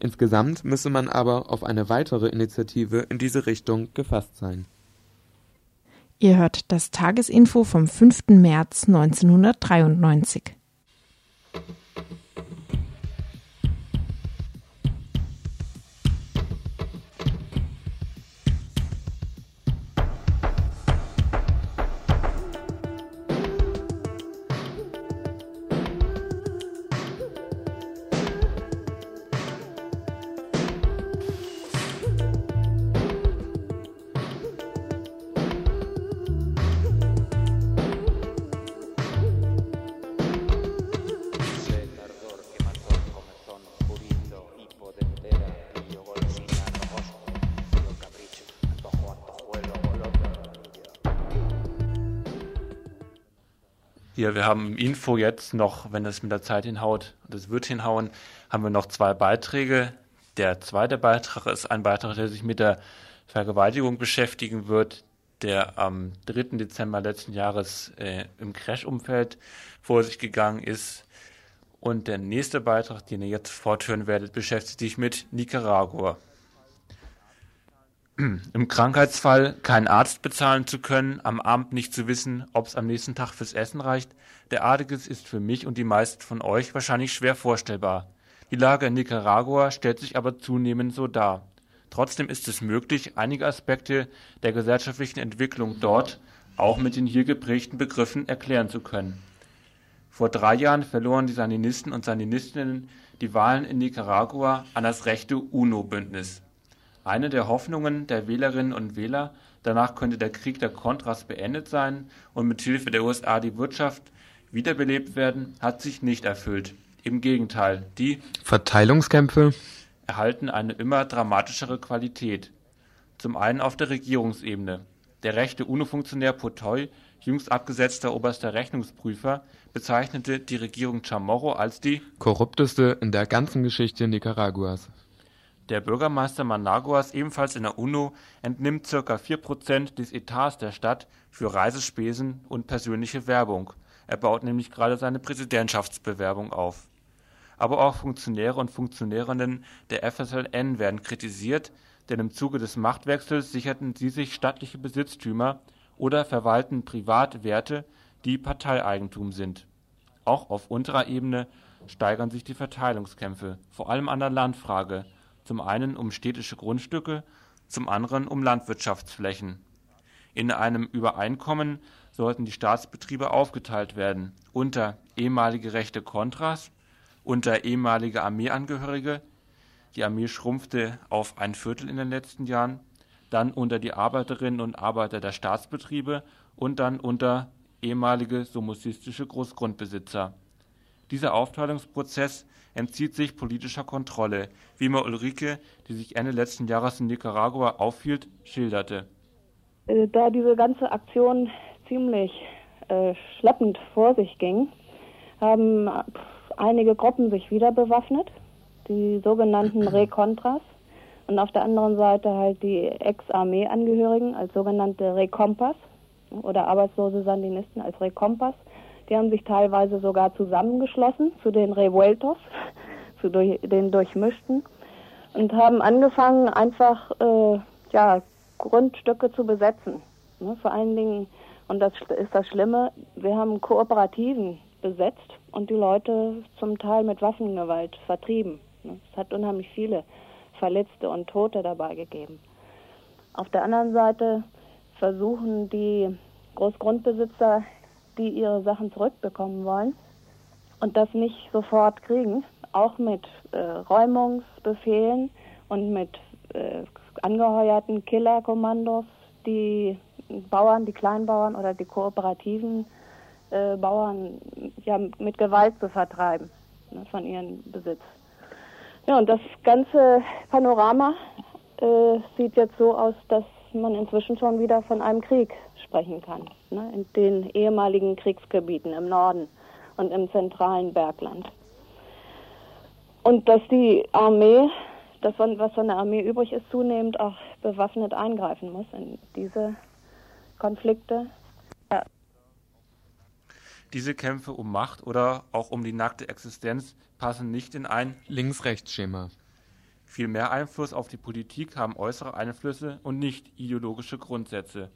Insgesamt müsse man aber auf eine weitere Initiative in diese Richtung gefasst sein. Ihr hört das Tagesinfo vom 5. März 1993. Hier, wir haben Info jetzt noch, wenn es mit der Zeit hinhaut, es wird hinhauen, haben wir noch zwei Beiträge. Der zweite Beitrag ist ein Beitrag, der sich mit der Vergewaltigung beschäftigen wird, der am 3. Dezember letzten Jahres äh, im Crash-Umfeld vor sich gegangen ist. Und der nächste Beitrag, den ihr jetzt forthören werdet, beschäftigt sich mit Nicaragua. Im Krankheitsfall keinen Arzt bezahlen zu können, am Abend nicht zu wissen, ob es am nächsten Tag fürs Essen reicht, derartiges ist für mich und die meisten von euch wahrscheinlich schwer vorstellbar. Die Lage in Nicaragua stellt sich aber zunehmend so dar. Trotzdem ist es möglich, einige Aspekte der gesellschaftlichen Entwicklung dort auch mit den hier geprägten Begriffen erklären zu können. Vor drei Jahren verloren die Sandinisten und Sandinistinnen die Wahlen in Nicaragua an das rechte UNO-Bündnis. Eine der Hoffnungen der Wählerinnen und Wähler, danach könnte der Krieg der Contras beendet sein und mit Hilfe der USA die Wirtschaft wiederbelebt werden, hat sich nicht erfüllt. Im Gegenteil, die Verteilungskämpfe erhalten eine immer dramatischere Qualität. Zum einen auf der Regierungsebene. Der rechte UNO-Funktionär Potoy, jüngst abgesetzter oberster Rechnungsprüfer, bezeichnete die Regierung Chamorro als die korrupteste in der ganzen Geschichte Nicaraguas. Der Bürgermeister Managuas, ebenfalls in der UNO, entnimmt ca. 4 Prozent des Etats der Stadt für Reisespesen und persönliche Werbung. Er baut nämlich gerade seine Präsidentschaftsbewerbung auf. Aber auch Funktionäre und Funktionärinnen der FSLN werden kritisiert, denn im Zuge des Machtwechsels sicherten sie sich stattliche Besitztümer oder verwalten privat Werte, die Parteieigentum sind. Auch auf unterer Ebene steigern sich die Verteilungskämpfe, vor allem an der Landfrage, zum einen um städtische Grundstücke, zum anderen um Landwirtschaftsflächen. In einem Übereinkommen sollten die Staatsbetriebe aufgeteilt werden unter ehemalige rechte Kontras, unter ehemalige Armeeangehörige, die Armee schrumpfte auf ein Viertel in den letzten Jahren, dann unter die Arbeiterinnen und Arbeiter der Staatsbetriebe und dann unter ehemalige somocistische Großgrundbesitzer. Dieser Aufteilungsprozess entzieht sich politischer Kontrolle, wie mir Ulrike, die sich Ende letzten Jahres in Nicaragua aufhielt, schilderte. Äh, da diese ganze Aktion ziemlich äh, schleppend vor sich ging, haben einige Gruppen sich wieder bewaffnet, die sogenannten Recontras und auf der anderen Seite halt die Ex-Armee-Angehörigen als sogenannte Recompas oder arbeitslose Sandinisten als Recompas. Die haben sich teilweise sogar zusammengeschlossen zu den Revueltos, zu durch, den Durchmischten und haben angefangen, einfach äh, ja, Grundstücke zu besetzen. Ne, vor allen Dingen, und das ist das Schlimme, wir haben Kooperativen besetzt und die Leute zum Teil mit Waffengewalt vertrieben. Ne, es hat unheimlich viele Verletzte und Tote dabei gegeben. Auf der anderen Seite versuchen die Großgrundbesitzer die ihre Sachen zurückbekommen wollen und das nicht sofort kriegen, auch mit äh, Räumungsbefehlen und mit äh, angeheuerten Killerkommandos die Bauern, die Kleinbauern oder die kooperativen äh, Bauern ja, mit Gewalt zu vertreiben ne, von ihrem Besitz. Ja, und das ganze Panorama äh, sieht jetzt so aus, dass man inzwischen schon wieder von einem Krieg sprechen kann. Ne, in den ehemaligen Kriegsgebieten im Norden und im zentralen Bergland. Und dass die Armee, das, was von der Armee übrig ist, zunehmend auch bewaffnet eingreifen muss in diese Konflikte. Ja. Diese Kämpfe um Macht oder auch um die nackte Existenz passen nicht in ein Links-Rechts-Schema. Viel mehr Einfluss auf die Politik haben äußere Einflüsse und nicht ideologische Grundsätze.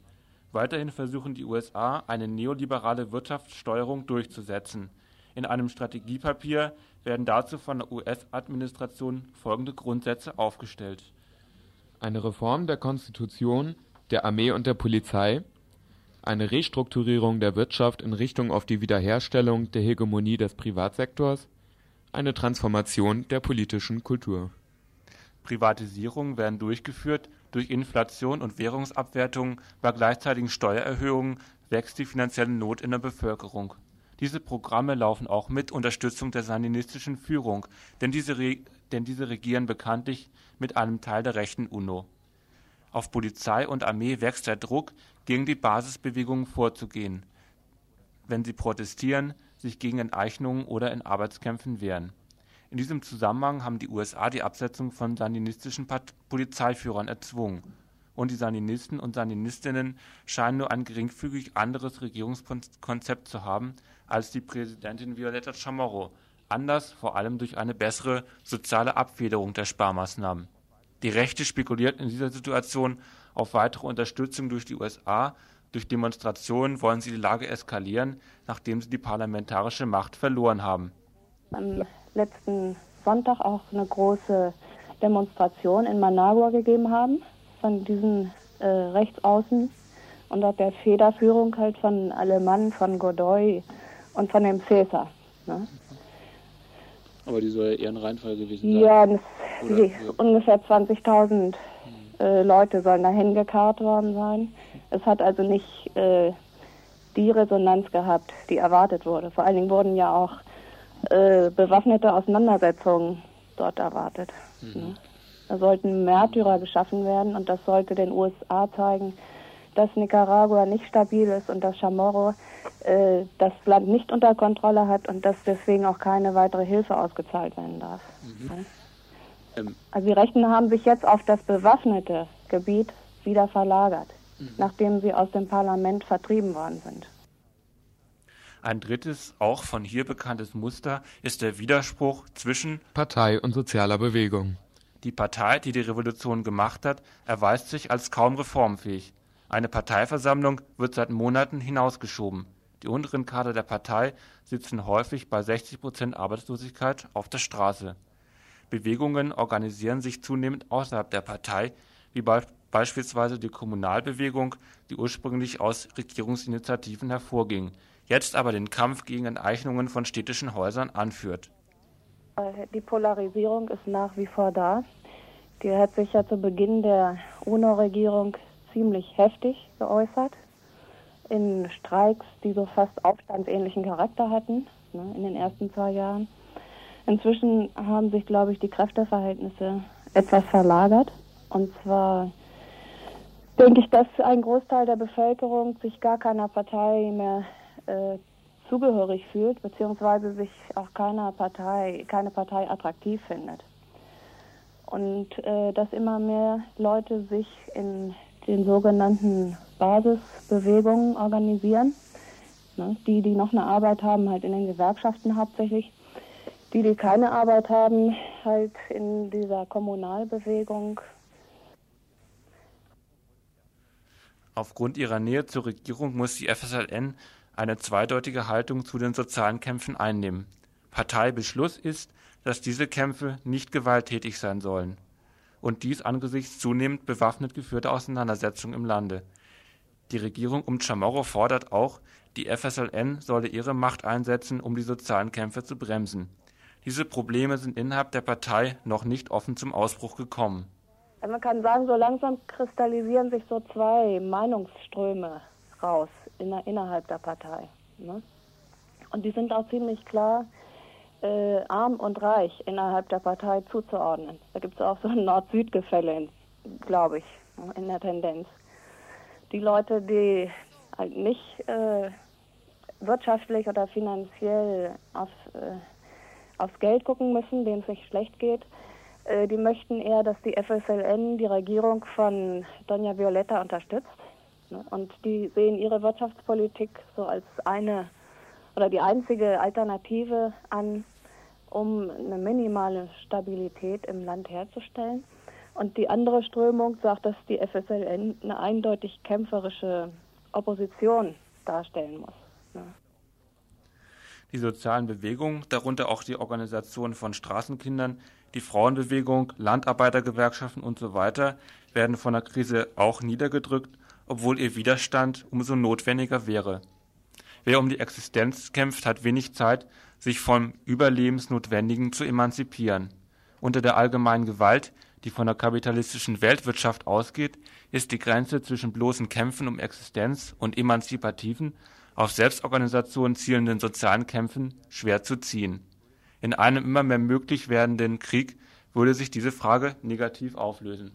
Weiterhin versuchen die USA, eine neoliberale Wirtschaftssteuerung durchzusetzen. In einem Strategiepapier werden dazu von der US-Administration folgende Grundsätze aufgestellt. Eine Reform der Konstitution, der Armee und der Polizei, eine Restrukturierung der Wirtschaft in Richtung auf die Wiederherstellung der Hegemonie des Privatsektors, eine Transformation der politischen Kultur. Privatisierungen werden durchgeführt, durch Inflation und Währungsabwertung bei gleichzeitigen Steuererhöhungen wächst die finanzielle Not in der Bevölkerung. Diese Programme laufen auch mit Unterstützung der sandinistischen Führung, denn diese, denn diese regieren bekanntlich mit einem Teil der rechten UNO. Auf Polizei und Armee wächst der Druck, gegen die Basisbewegungen vorzugehen, wenn sie protestieren, sich gegen Enteignungen oder in Arbeitskämpfen wehren. In diesem Zusammenhang haben die USA die Absetzung von sandinistischen Polizeiführern erzwungen, und die Sandinisten und Sandinistinnen scheinen nur ein geringfügig anderes Regierungskonzept zu haben als die Präsidentin Violeta Chamorro, anders vor allem durch eine bessere soziale Abfederung der Sparmaßnahmen. Die Rechte spekuliert in dieser Situation auf weitere Unterstützung durch die USA, durch Demonstrationen wollen sie die Lage eskalieren, nachdem sie die parlamentarische Macht verloren haben. Am letzten Sonntag auch eine große Demonstration in Managua gegeben haben von diesen äh, Rechtsaußen unter der Federführung halt von Alemann, von Godoy und von dem Cäsar. Ne? Aber die soll ja eher ein Reinfall gewesen sein. Ja, das, die, ungefähr 20.000 äh, Leute sollen da hingekarrt worden sein. Es hat also nicht äh, die Resonanz gehabt, die erwartet wurde. Vor allen Dingen wurden ja auch äh, bewaffnete Auseinandersetzungen dort erwartet. Mhm. Ne? Da sollten Märtyrer geschaffen werden und das sollte den USA zeigen, dass Nicaragua nicht stabil ist und dass Chamorro äh, das Land nicht unter Kontrolle hat und dass deswegen auch keine weitere Hilfe ausgezahlt werden darf. Mhm. Ne? Ähm. Also die Rechten haben sich jetzt auf das bewaffnete Gebiet wieder verlagert, mhm. nachdem sie aus dem Parlament vertrieben worden sind. Ein drittes, auch von hier bekanntes Muster ist der Widerspruch zwischen Partei und sozialer Bewegung. Die Partei, die die Revolution gemacht hat, erweist sich als kaum reformfähig. Eine Parteiversammlung wird seit Monaten hinausgeschoben. Die unteren Kader der Partei sitzen häufig bei 60 Prozent Arbeitslosigkeit auf der Straße. Bewegungen organisieren sich zunehmend außerhalb der Partei, wie be beispielsweise die Kommunalbewegung, die ursprünglich aus Regierungsinitiativen hervorging, jetzt aber den Kampf gegen Enteignungen von städtischen Häusern anführt. Äh, die Polarisierung ist nach wie vor da. Die hat sich ja zu Beginn der UNO-Regierung ziemlich heftig geäußert, in Streiks, die so fast aufstandsähnlichen Charakter hatten, ne, in den ersten zwei Jahren. Inzwischen haben sich, glaube ich, die Kräfteverhältnisse etwas verlagert. Und zwar denke ich, dass ein Großteil der Bevölkerung sich gar keiner Partei mehr äh, zugehörig fühlt, beziehungsweise sich auch keiner Partei, keine Partei attraktiv findet. Und äh, dass immer mehr Leute sich in den sogenannten Basisbewegungen organisieren. Ne? Die, die noch eine Arbeit haben, halt in den Gewerkschaften hauptsächlich. Die, die keine Arbeit haben, halt in dieser Kommunalbewegung. Aufgrund ihrer Nähe zur Regierung muss die FSLN eine zweideutige Haltung zu den sozialen Kämpfen einnehmen. Parteibeschluss ist, dass diese Kämpfe nicht gewalttätig sein sollen. Und dies angesichts zunehmend bewaffnet geführter Auseinandersetzungen im Lande. Die Regierung um Chamorro fordert auch, die FSLN solle ihre Macht einsetzen, um die sozialen Kämpfe zu bremsen. Diese Probleme sind innerhalb der Partei noch nicht offen zum Ausbruch gekommen. Man kann sagen, so langsam kristallisieren sich so zwei Meinungsströme raus in, innerhalb der Partei. Ne? Und die sind auch ziemlich klar äh, arm und reich innerhalb der Partei zuzuordnen. Da gibt es auch so ein Nord-Süd-Gefälle, glaube ich, in der Tendenz. Die Leute, die halt nicht äh, wirtschaftlich oder finanziell auf, äh, aufs Geld gucken müssen, denen es nicht schlecht geht, äh, die möchten eher, dass die FSLN die Regierung von Donja Violetta unterstützt. Ne? Und die sehen ihre Wirtschaftspolitik so als eine oder die einzige Alternative an, um eine minimale Stabilität im Land herzustellen. Und die andere Strömung sagt, dass die FSLN eine eindeutig kämpferische Opposition darstellen muss. Ne? Die sozialen Bewegungen, darunter auch die Organisation von Straßenkindern, die Frauenbewegung, Landarbeitergewerkschaften usw. So werden von der Krise auch niedergedrückt, obwohl ihr Widerstand umso notwendiger wäre. Wer um die Existenz kämpft, hat wenig Zeit, sich vom Überlebensnotwendigen zu emanzipieren. Unter der allgemeinen Gewalt, die von der kapitalistischen Weltwirtschaft ausgeht, ist die Grenze zwischen bloßen Kämpfen um Existenz und emanzipativen, auf Selbstorganisation zielenden sozialen Kämpfen schwer zu ziehen. In einem immer mehr möglich werdenden Krieg würde sich diese Frage negativ auflösen.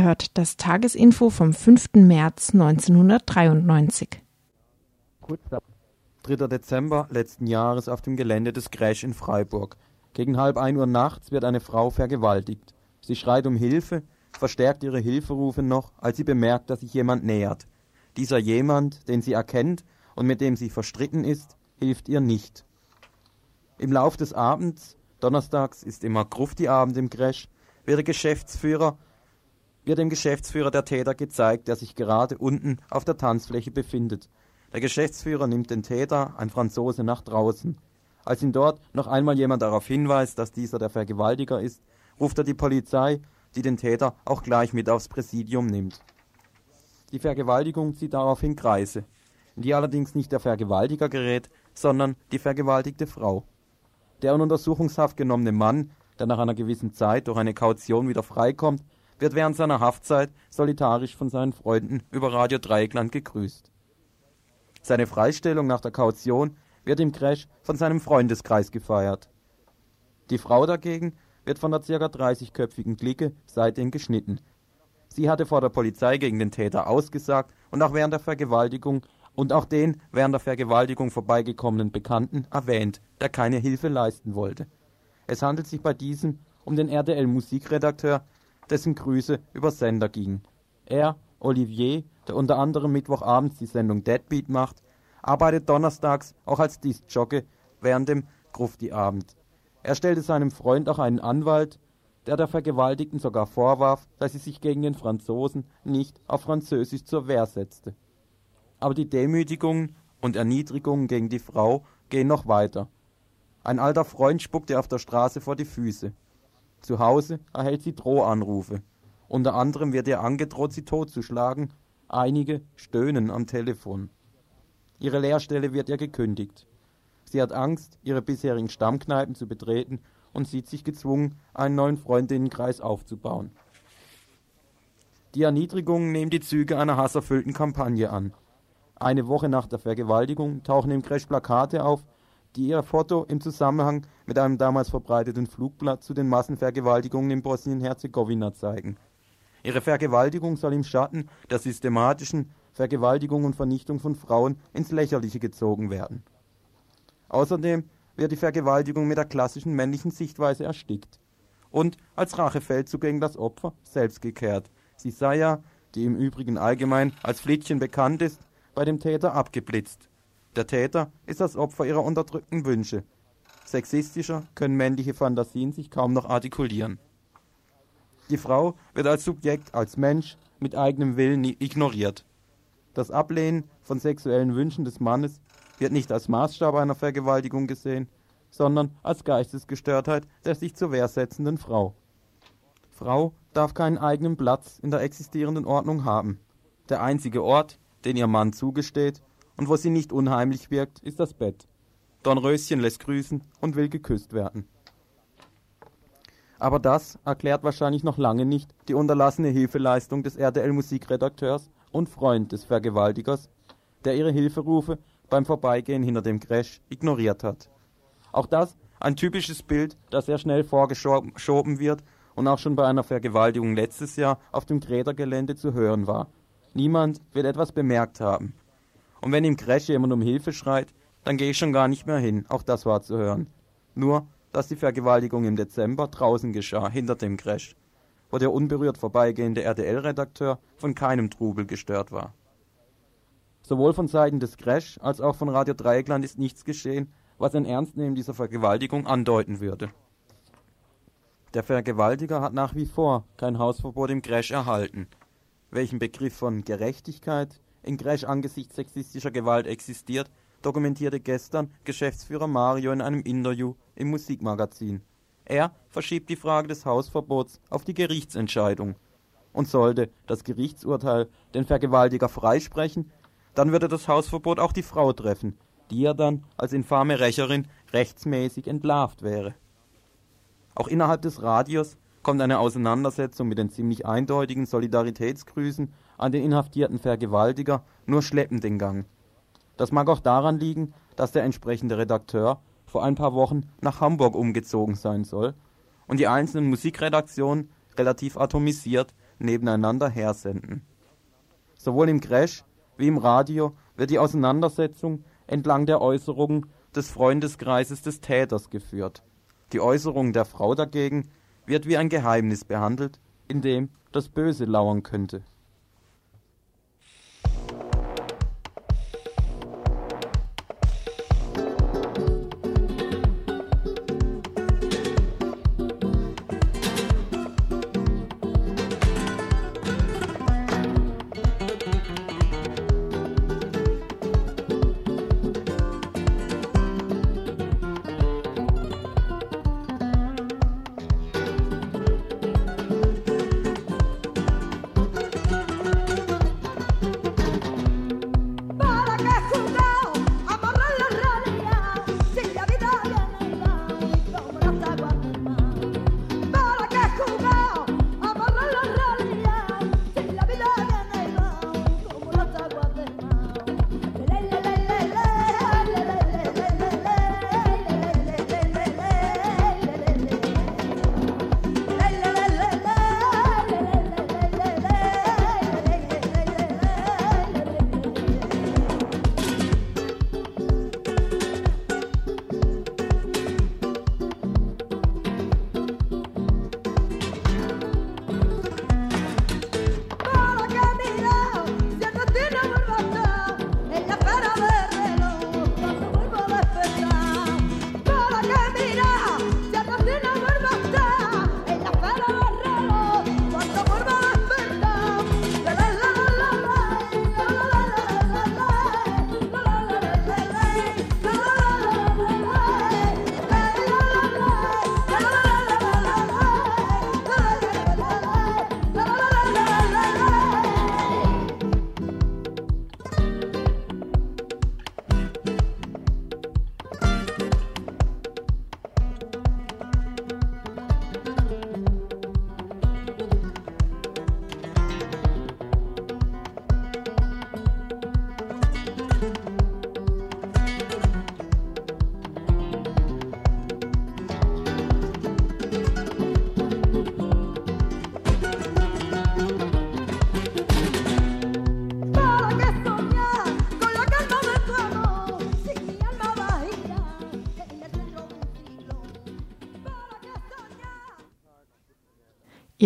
Ihr das Tagesinfo vom 5. März 1993. Kurz 3. Dezember letzten Jahres auf dem Gelände des Crash in Freiburg. Gegen halb ein Uhr nachts wird eine Frau vergewaltigt. Sie schreit um Hilfe, verstärkt ihre Hilferufe noch, als sie bemerkt, dass sich jemand nähert. Dieser jemand, den sie erkennt und mit dem sie verstritten ist, hilft ihr nicht. Im Lauf des Abends, donnerstags ist immer Grufti-Abend im Crash, wird der Geschäftsführer wird dem Geschäftsführer der Täter gezeigt, der sich gerade unten auf der Tanzfläche befindet. Der Geschäftsführer nimmt den Täter, ein Franzose, nach draußen. Als ihn dort noch einmal jemand darauf hinweist, dass dieser der Vergewaltiger ist, ruft er die Polizei, die den Täter auch gleich mit aufs Präsidium nimmt. Die Vergewaltigung zieht daraufhin Kreise, in die allerdings nicht der Vergewaltiger gerät, sondern die vergewaltigte Frau. Der in Untersuchungshaft genommene Mann, der nach einer gewissen Zeit durch eine Kaution wieder freikommt, wird während seiner Haftzeit solidarisch von seinen Freunden über Radio Dreieckland gegrüßt. Seine Freistellung nach der Kaution wird im Crash von seinem Freundeskreis gefeiert. Die Frau dagegen wird von der ca. 30-köpfigen Clique seitdem geschnitten. Sie hatte vor der Polizei gegen den Täter ausgesagt und auch während der Vergewaltigung und auch den während der Vergewaltigung vorbeigekommenen Bekannten erwähnt, der keine Hilfe leisten wollte. Es handelt sich bei diesem um den RTL-Musikredakteur dessen Grüße über Sender gingen. Er, Olivier, der unter anderem Mittwochabends die Sendung Deadbeat macht, arbeitet donnerstags auch als Diskjockey während dem Grufti-Abend. Er stellte seinem Freund auch einen Anwalt, der der Vergewaltigten sogar vorwarf, dass sie sich gegen den Franzosen nicht auf Französisch zur Wehr setzte. Aber die Demütigungen und Erniedrigungen gegen die Frau gehen noch weiter. Ein alter Freund spuckt ihr auf der Straße vor die Füße. Zu Hause erhält sie Drohanrufe. Unter anderem wird ihr angedroht, sie totzuschlagen. Einige stöhnen am Telefon. Ihre Lehrstelle wird ihr gekündigt. Sie hat Angst, ihre bisherigen Stammkneipen zu betreten und sieht sich gezwungen, einen neuen Freundinnenkreis aufzubauen. Die Erniedrigungen nehmen die Züge einer hasserfüllten Kampagne an. Eine Woche nach der Vergewaltigung tauchen im Crash Plakate auf, die ihr Foto im Zusammenhang mit einem damals verbreiteten Flugblatt zu den Massenvergewaltigungen in Bosnien-Herzegowina zeigen. Ihre Vergewaltigung soll im Schatten der systematischen Vergewaltigung und Vernichtung von Frauen ins Lächerliche gezogen werden. Außerdem wird die Vergewaltigung mit der klassischen männlichen Sichtweise erstickt. und als Rachefeldzug gegen das Opfer selbst gekehrt. Sie sei ja, die im Übrigen allgemein als Flittchen bekannt ist, bei dem Täter abgeblitzt. Der Täter ist das Opfer ihrer unterdrückten Wünsche. Sexistischer können männliche Fantasien sich kaum noch artikulieren. Die Frau wird als Subjekt, als Mensch mit eigenem Willen ignoriert. Das Ablehnen von sexuellen Wünschen des Mannes wird nicht als Maßstab einer Vergewaltigung gesehen, sondern als Geistesgestörtheit der sich zur Wehr setzenden Frau. Frau darf keinen eigenen Platz in der existierenden Ordnung haben. Der einzige Ort, den ihr Mann zugesteht und wo sie nicht unheimlich wirkt, ist das Bett. Dornröschen lässt grüßen und will geküsst werden. Aber das erklärt wahrscheinlich noch lange nicht die unterlassene Hilfeleistung des RTL-Musikredakteurs und Freund des Vergewaltigers, der ihre Hilferufe beim Vorbeigehen hinter dem Crash ignoriert hat. Auch das ein typisches Bild, das sehr schnell vorgeschoben wird und auch schon bei einer Vergewaltigung letztes Jahr auf dem Grädergelände zu hören war. Niemand wird etwas bemerkt haben. Und wenn im Crash jemand um Hilfe schreit, dann gehe ich schon gar nicht mehr hin, auch das war zu hören. Nur, dass die Vergewaltigung im Dezember draußen geschah, hinter dem Crash, wo der unberührt vorbeigehende RTL-Redakteur von keinem Trubel gestört war. Sowohl von Seiten des Crash als auch von Radio Dreieckland ist nichts geschehen, was ein Ernstnehmen dieser Vergewaltigung andeuten würde. Der Vergewaltiger hat nach wie vor kein Hausverbot im Crash erhalten. Welchen Begriff von Gerechtigkeit in Crash angesichts sexistischer Gewalt existiert, dokumentierte gestern Geschäftsführer Mario in einem Interview im Musikmagazin. Er verschiebt die Frage des Hausverbots auf die Gerichtsentscheidung. Und sollte das Gerichtsurteil den Vergewaltiger freisprechen, dann würde das Hausverbot auch die Frau treffen, die ja dann als infame Rächerin rechtsmäßig entlarvt wäre. Auch innerhalb des Radios kommt eine Auseinandersetzung mit den ziemlich eindeutigen Solidaritätsgrüßen an den inhaftierten Vergewaltiger nur schleppend in Gang. Das mag auch daran liegen, dass der entsprechende Redakteur vor ein paar Wochen nach Hamburg umgezogen sein soll und die einzelnen Musikredaktionen relativ atomisiert nebeneinander hersenden. Sowohl im Crash wie im Radio wird die Auseinandersetzung entlang der Äußerungen des Freundeskreises des Täters geführt. Die Äußerung der Frau dagegen wird wie ein Geheimnis behandelt, in dem das Böse lauern könnte.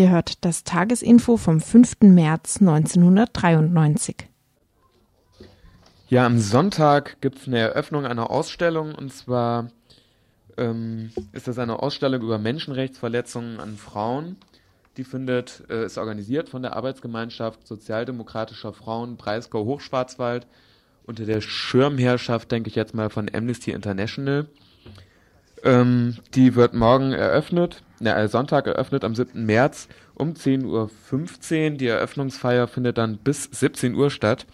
Ihr hört das Tagesinfo vom 5. März 1993. Ja, am Sonntag gibt es eine Eröffnung einer Ausstellung und zwar ähm, ist das eine Ausstellung über Menschenrechtsverletzungen an Frauen. Die findet, äh, ist organisiert von der Arbeitsgemeinschaft Sozialdemokratischer Frauen Breisgau Hochschwarzwald unter der Schirmherrschaft, denke ich jetzt mal, von Amnesty International. Ähm, die wird morgen eröffnet, ne, äh, Sonntag eröffnet am 7. März um 10.15 Uhr. Die Eröffnungsfeier findet dann bis 17 Uhr statt.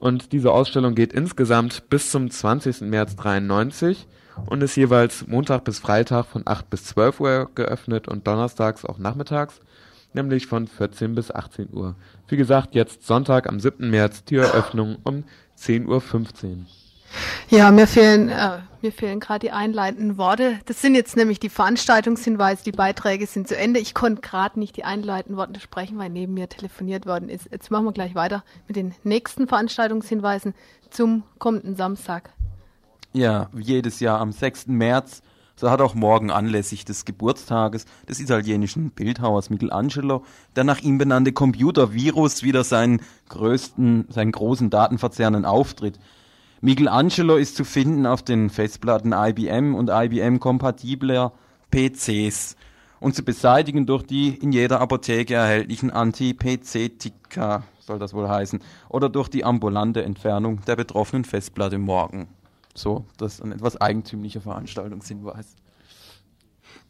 Und diese Ausstellung geht insgesamt bis zum 20. März 93 und ist jeweils Montag bis Freitag von 8 bis 12 Uhr geöffnet und donnerstags auch nachmittags, nämlich von 14 bis 18 Uhr. Wie gesagt, jetzt Sonntag am 7. März die Eröffnung um 10.15 Uhr. Ja, mir fehlen, äh, fehlen gerade die einleitenden Worte. Das sind jetzt nämlich die Veranstaltungshinweise. Die Beiträge sind zu Ende. Ich konnte gerade nicht die einleitenden Worte sprechen, weil neben mir telefoniert worden ist. Jetzt machen wir gleich weiter mit den nächsten Veranstaltungshinweisen zum kommenden Samstag. Ja, wie jedes Jahr am 6. März. So hat auch morgen anlässlich des Geburtstages des italienischen Bildhauers Michelangelo der nach ihm benannte Computervirus wieder seinen größten, seinen großen datenverzerrenden Auftritt. Michelangelo ist zu finden auf den Festplatten IBM und IBM-kompatibler PCs und zu beseitigen durch die in jeder Apotheke erhältlichen Anti-PC-Tika, soll das wohl heißen, oder durch die ambulante Entfernung der betroffenen Festplatte morgen. So, das ist ein etwas eigentümlicher Veranstaltungshinweis.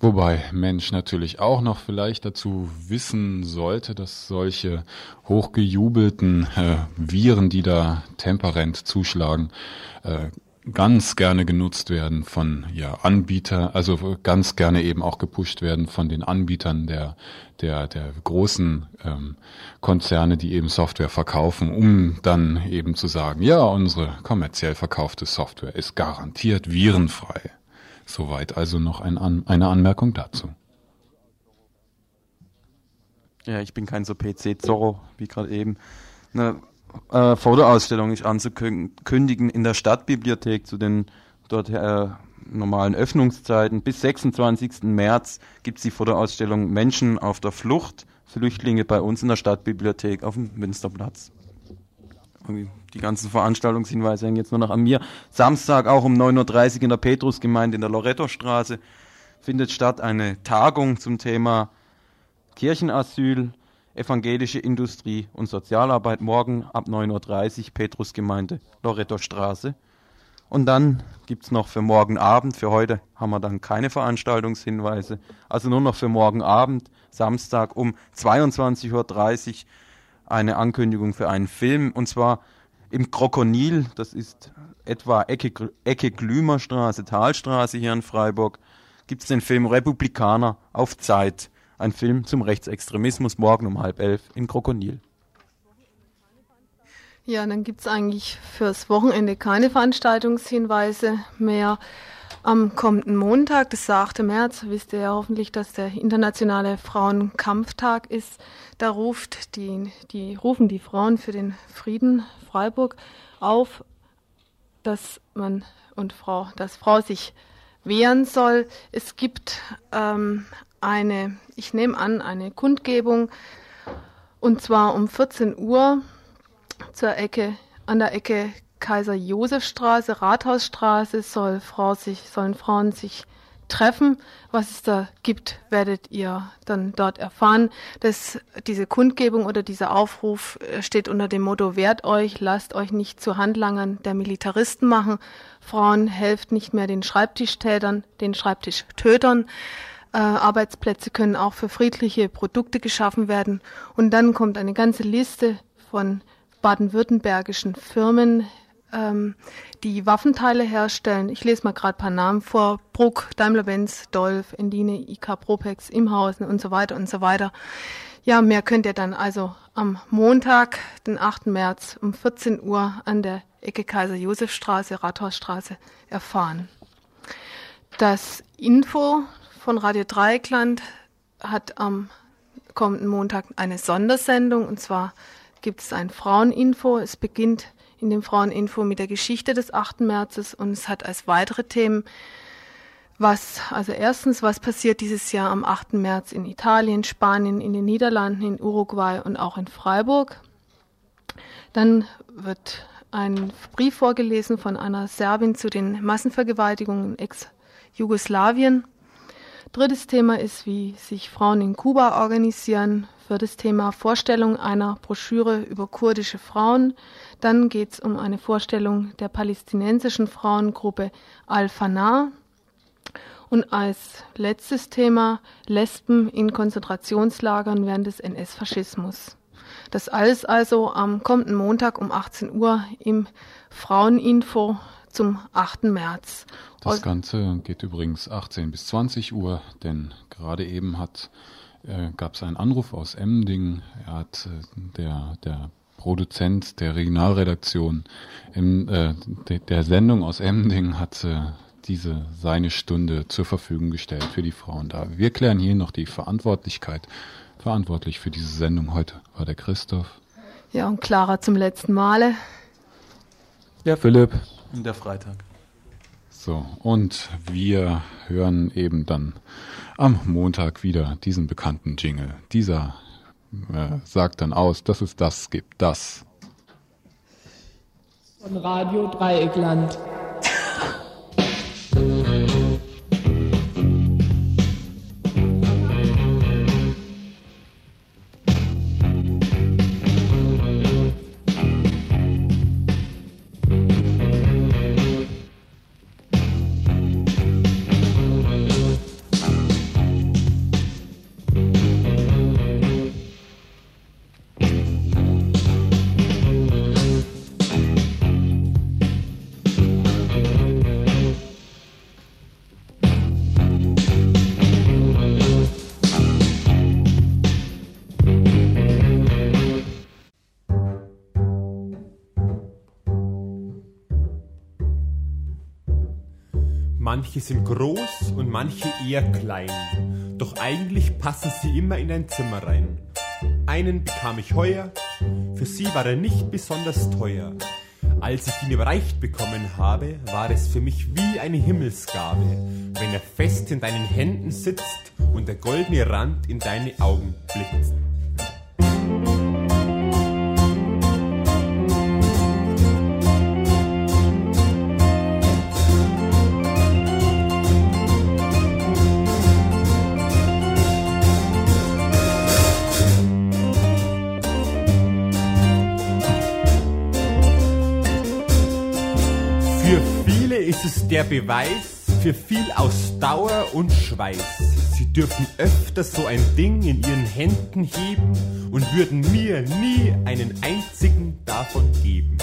Wobei Mensch natürlich auch noch vielleicht dazu wissen sollte, dass solche hochgejubelten äh, Viren, die da temperent zuschlagen, äh, ganz gerne genutzt werden von ja Anbieter, also ganz gerne eben auch gepusht werden von den Anbietern der der der großen ähm, Konzerne, die eben Software verkaufen, um dann eben zu sagen, ja, unsere kommerziell verkaufte Software ist garantiert virenfrei. Soweit also noch ein An eine Anmerkung dazu. Ja, ich bin kein so PC-Zorro wie gerade eben. Eine äh, Fotoausstellung ist anzukündigen in der Stadtbibliothek zu den dort äh, normalen Öffnungszeiten. Bis 26. März gibt es die Fotoausstellung Menschen auf der Flucht, Flüchtlinge bei uns in der Stadtbibliothek auf dem Münsterplatz die ganzen Veranstaltungshinweise hängen jetzt nur noch an mir. Samstag auch um 9.30 Uhr in der Petrusgemeinde in der Loretto-Straße findet statt eine Tagung zum Thema Kirchenasyl, evangelische Industrie und Sozialarbeit morgen ab 9.30 Uhr Petrusgemeinde Loretto-Straße. Und dann gibt es noch für morgen Abend, für heute haben wir dann keine Veranstaltungshinweise, also nur noch für morgen Abend, Samstag um 22.30 Uhr eine Ankündigung für einen Film und zwar im Krokonil, das ist etwa Ecke, Ecke Glümerstraße, Talstraße hier in Freiburg, gibt es den Film Republikaner auf Zeit. Ein Film zum Rechtsextremismus morgen um halb elf in Krokonil. Ja, dann gibt es eigentlich fürs Wochenende keine Veranstaltungshinweise mehr. Am kommenden Montag, das 8. März, wisst ihr ja hoffentlich, dass der internationale Frauenkampftag ist. Da ruft die, die, rufen die Frauen für den Frieden Freiburg auf, dass man und Frau, dass Frau sich wehren soll. Es gibt ähm, eine, ich nehme an, eine Kundgebung und zwar um 14 Uhr zur Ecke, an der Ecke Kaiser-Josef-Straße, Rathausstraße soll Frau sich, sollen Frauen sich treffen. Was es da gibt, werdet ihr dann dort erfahren. Das, diese Kundgebung oder dieser Aufruf äh, steht unter dem Motto, wehrt euch, lasst euch nicht zu Handlangern der Militaristen machen. Frauen helft nicht mehr den Schreibtischtätern, den Schreibtischtötern. Äh, Arbeitsplätze können auch für friedliche Produkte geschaffen werden. Und dann kommt eine ganze Liste von baden-württembergischen Firmen, ähm, die Waffenteile herstellen. Ich lese mal gerade ein paar Namen vor. Bruck, Daimler-Benz, Dolf, Endine, IK Propex, Imhausen und so weiter und so weiter. Ja, mehr könnt ihr dann also am Montag, den 8. März um 14 Uhr an der Ecke Kaiser-Josef-Straße, Rathausstraße erfahren. Das Info von Radio Dreieckland hat am kommenden Montag eine Sondersendung und zwar gibt es ein Fraueninfo. Es beginnt in dem Fraueninfo mit der Geschichte des 8. Märzes und es hat als weitere Themen Was, also erstens, was passiert dieses Jahr am 8. März in Italien, Spanien, in den Niederlanden, in Uruguay und auch in Freiburg? Dann wird ein Brief vorgelesen von einer Serbin zu den Massenvergewaltigungen in Ex-Jugoslawien. Drittes Thema ist, wie sich Frauen in Kuba organisieren. Viertes Thema Vorstellung einer Broschüre über kurdische Frauen. Dann geht es um eine Vorstellung der palästinensischen Frauengruppe Al-Fanar. Und als letztes Thema Lesben in Konzentrationslagern während des NS-Faschismus. Das alles also am kommenden Montag um 18 Uhr im Fraueninfo zum 8. März. Das Ganze geht übrigens 18 bis 20 Uhr, denn gerade eben hat äh, gab es einen Anruf aus Emding. Er hat äh, der der Produzent der Regionalredaktion im, äh, de, der Sendung aus Emding hat äh, diese seine Stunde zur Verfügung gestellt für die Frauen da. Wir klären hier noch die Verantwortlichkeit. Verantwortlich für diese Sendung heute war der Christoph. Ja, und Clara zum letzten Male. Ja, Philipp. Und der Freitag. So, und wir hören eben dann am Montag wieder diesen bekannten Jingle. Dieser äh, sagt dann aus, dass es das gibt, das. Von Radio Dreieckland. Groß und manche eher klein, doch eigentlich passen sie immer in ein Zimmer rein. Einen bekam ich heuer, für sie war er nicht besonders teuer. Als ich ihn überreicht bekommen habe, war es für mich wie eine Himmelsgabe, wenn er fest in deinen Händen sitzt und der goldene Rand in deine Augen blitzt. Der Beweis für viel Ausdauer und Schweiß. Sie dürfen öfter so ein Ding in ihren Händen heben und würden mir nie einen einzigen davon geben.